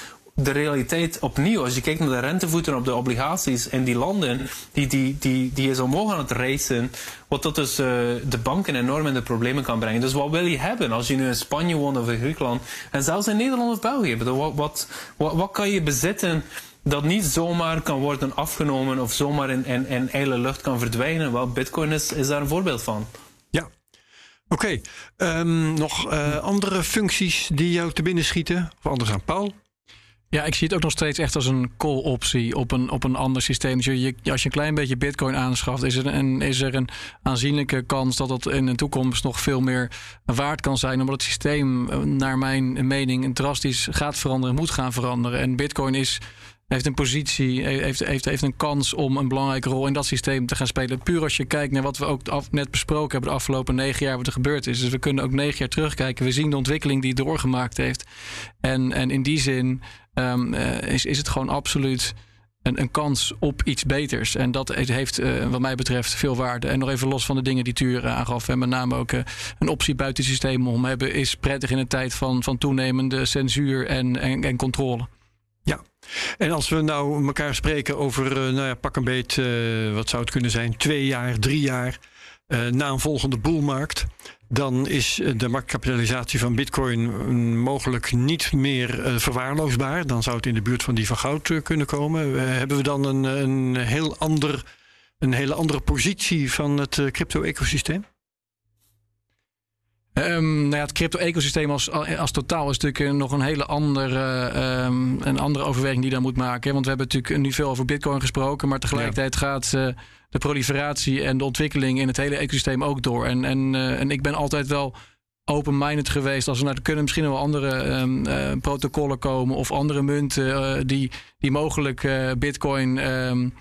de realiteit opnieuw. Als je kijkt naar de rentevoeten op de obligaties in die landen, die, die, die, die is omhoog aan het reizen. Wat dat dus uh, de banken enorm in de problemen kan brengen. Dus wat wil je hebben als je nu in Spanje woont of in Griekenland? En zelfs in Nederland of België. Wat, wat, wat, wat kan je bezitten dat niet zomaar kan worden afgenomen of zomaar in, in, in lucht kan verdwijnen? Wel, bitcoin is, is daar een voorbeeld van. Ja, Oké, um, nog uh, andere functies die jou te binnen schieten? Of anders aan Paul? Ja, ik zie het ook nog steeds echt als een call-optie op een, op een ander systeem. Dus je, als je een klein beetje bitcoin aanschaft, is er, een, is er een aanzienlijke kans dat dat in de toekomst nog veel meer waard kan zijn. Omdat het systeem, naar mijn mening, drastisch gaat veranderen, moet gaan veranderen. En bitcoin is heeft een positie, heeft, heeft, heeft een kans om een belangrijke rol in dat systeem te gaan spelen. Puur als je kijkt naar wat we ook net besproken hebben de afgelopen negen jaar, wat er gebeurd is. Dus we kunnen ook negen jaar terugkijken. We zien de ontwikkeling die het doorgemaakt heeft. En, en in die zin um, is, is het gewoon absoluut een, een, kans op iets beters. En dat heeft, uh, wat mij betreft, veel waarde. En nog even los van de dingen die Tuur aangaf. En met name ook een optie buiten het systeem om hebben, is prettig in een tijd van, van toenemende censuur en, en, en controle. Ja, en als we nou elkaar spreken over, nou ja, pak een beet, wat zou het kunnen zijn, twee jaar, drie jaar na een volgende boelmarkt dan is de marktkapitalisatie van Bitcoin mm, mogelijk niet meer uh, verwaarloosbaar. Dan zou het in de buurt van die van goud uh, kunnen komen. Uh, hebben we dan een, een, heel ander, een hele andere positie van het crypto-ecosysteem? Um, nou ja, het crypto-ecosysteem als, als totaal is natuurlijk nog een hele andere, um, een andere overweging die je dan moet maken. Want we hebben natuurlijk nu veel over Bitcoin gesproken, maar tegelijkertijd ja. gaat de proliferatie en de ontwikkeling in het hele ecosysteem ook door. En, en, uh, en ik ben altijd wel open-minded geweest. Als er, nou, er kunnen misschien wel andere um, uh, protocollen komen of andere munten uh, die, die mogelijk uh, Bitcoin um,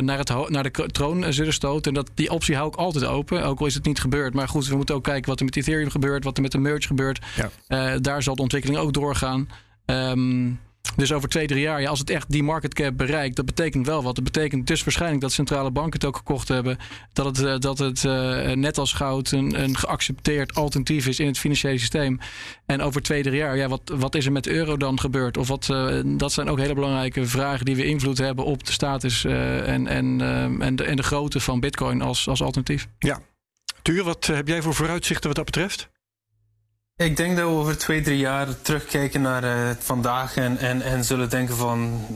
naar, het, naar de troon zullen stoten. En dat, die optie hou ik altijd open, ook al is het niet gebeurd. Maar goed, we moeten ook kijken wat er met Ethereum gebeurt, wat er met de merge gebeurt. Ja. daar zal de ontwikkeling ook doorgaan. Um, dus over twee, drie jaar, ja, als het echt die market cap bereikt, dat betekent wel wat. Dat betekent dus waarschijnlijk dat centrale banken het ook gekocht hebben. Dat het, uh, dat het uh, net als goud een, een, geaccepteerd alternatief is in het financiële systeem. En over twee, drie jaar, ja, wat, wat is er met de euro dan gebeurd? Of wat, uh, dat zijn ook hele belangrijke vragen die we invloed hebben op de status en, en, en, de, en de grootte van Bitcoin als, als alternatief. Ja. Tuur, wat heb jij voor vooruitzichten wat dat betreft? Ik denk dat we over twee, drie jaar terugkijken naar uh, vandaag en, en, en zullen denken van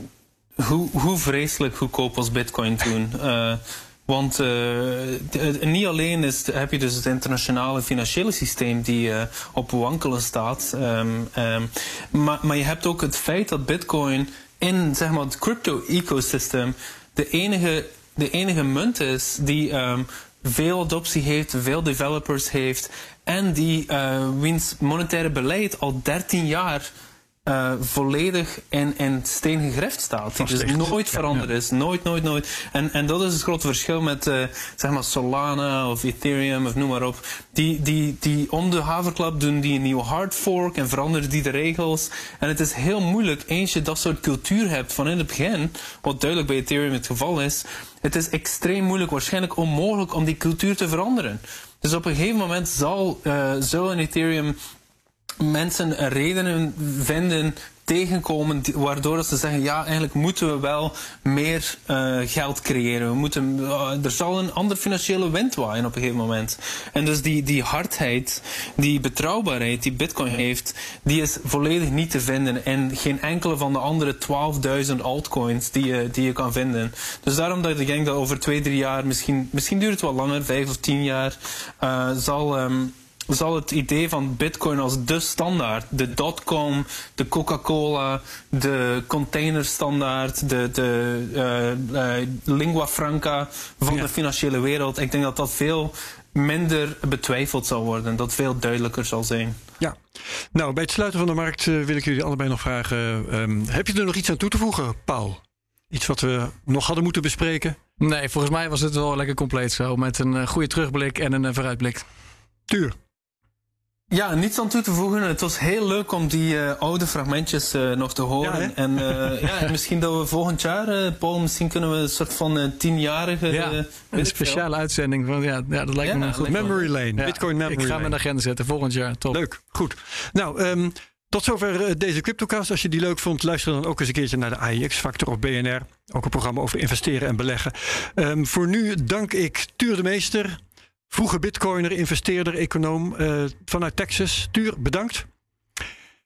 hoe, hoe vreselijk goedkoop was bitcoin toen. Uh, (laughs) want uh, niet alleen is, heb je dus het internationale financiële systeem die op wankelen staat. Um, um, maar, maar je hebt ook het feit dat bitcoin in zeg maar, het crypto-ecosysteem de enige, de enige munt is die um, veel adoptie heeft, veel developers heeft. En die uh, wiens monetaire beleid al 13 jaar uh, volledig in, in steen gegrift staat. Die dus nooit veranderd ja, ja. is. Nooit, nooit, nooit. En, en dat is het grote verschil met uh, zeg maar Solana of Ethereum of noem maar op. Die, die, die om de haverklap doen die een nieuwe hard fork en veranderen die de regels. En het is heel moeilijk eens je dat soort cultuur hebt van in het begin, wat duidelijk bij Ethereum het geval is. Het is extreem moeilijk, waarschijnlijk onmogelijk om die cultuur te veranderen. Dus op een gegeven moment zal, uh, zal een Ethereum mensen redenen vinden tegenkomen waardoor ze zeggen ja eigenlijk moeten we wel meer uh, geld creëren. We moeten uh, er zal een ander financiële wind waaien op een gegeven moment. En dus die, die hardheid die betrouwbaarheid die bitcoin heeft die is volledig niet te vinden. In geen enkele van de andere 12.000 altcoins die je, die je kan vinden. Dus daarom dat ik denk dat over twee drie jaar misschien, misschien duurt het wat langer vijf of tien jaar uh, zal um, zal het idee van Bitcoin als de standaard, de dotcom, de Coca-Cola, de containerstandaard, de, de uh, uh, lingua franca van ja. de financiële wereld, ik denk dat dat veel minder betwijfeld zal worden, dat veel duidelijker zal zijn. Ja, nou bij het sluiten van de markt uh, wil ik jullie allebei nog vragen: um, heb je er nog iets aan toe te voegen, Paul? Iets wat we nog hadden moeten bespreken? Nee, volgens mij was het wel lekker compleet zo. Met een goede terugblik en een vooruitblik. Tuur. Ja, niets aan toe te voegen. Het was heel leuk om die uh, oude fragmentjes uh, nog te horen. Ja, en uh, ja, misschien dat we volgend jaar, Paul, misschien kunnen we een soort van tienjarige... Ja, een speciale uitzending. Van, ja, ja, dat lijkt Ja, me goed. Memory Lane, Ja, Bitcoin Memory Ik ga mijn agenda zetten volgend jaar. Top. Leuk, goed. Nou, ehm, tot zover eh, deze CryptoCast. Als je die leuk vond, luister dan ook eens een keertje naar de AIX-factor of BNR. Ook een programma over investeren en beleggen. Ehm, voor nu dank ik Tuur de Meester, vroege bitcoiner, investeerder, econoom eh, vanuit Texas. Tuur, bedankt.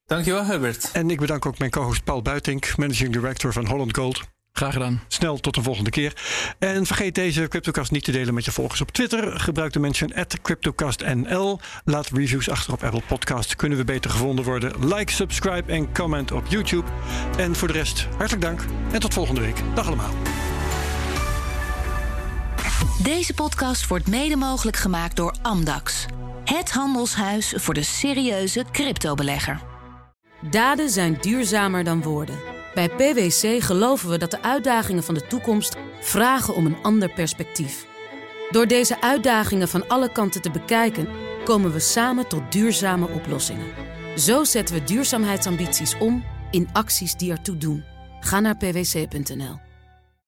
Dankjewel, Herbert. En ik bedank ook mijn co-host Paul Buitink, managing director van Holland Gold. Graag gedaan. Snel tot de volgende keer. En vergeet deze CryptoCast niet te delen met je volgers op Twitter. Gebruik de mention CryptoCastNL. Laat reviews achter op Apple Podcasts. Kunnen we beter gevonden worden? Like, subscribe en comment op YouTube. En voor de rest, hartelijk dank. En tot volgende week. Dag allemaal. Deze podcast wordt mede mogelijk gemaakt door Amdax. Het handelshuis voor de serieuze cryptobelegger. Daden zijn duurzamer dan woorden. Bij PwC geloven we dat de uitdagingen van de toekomst vragen om een ander perspectief. Door deze uitdagingen van alle kanten te bekijken, komen we samen tot duurzame oplossingen. Zo zetten we duurzaamheidsambities om in acties die ertoe doen. Ga naar pwc.nl.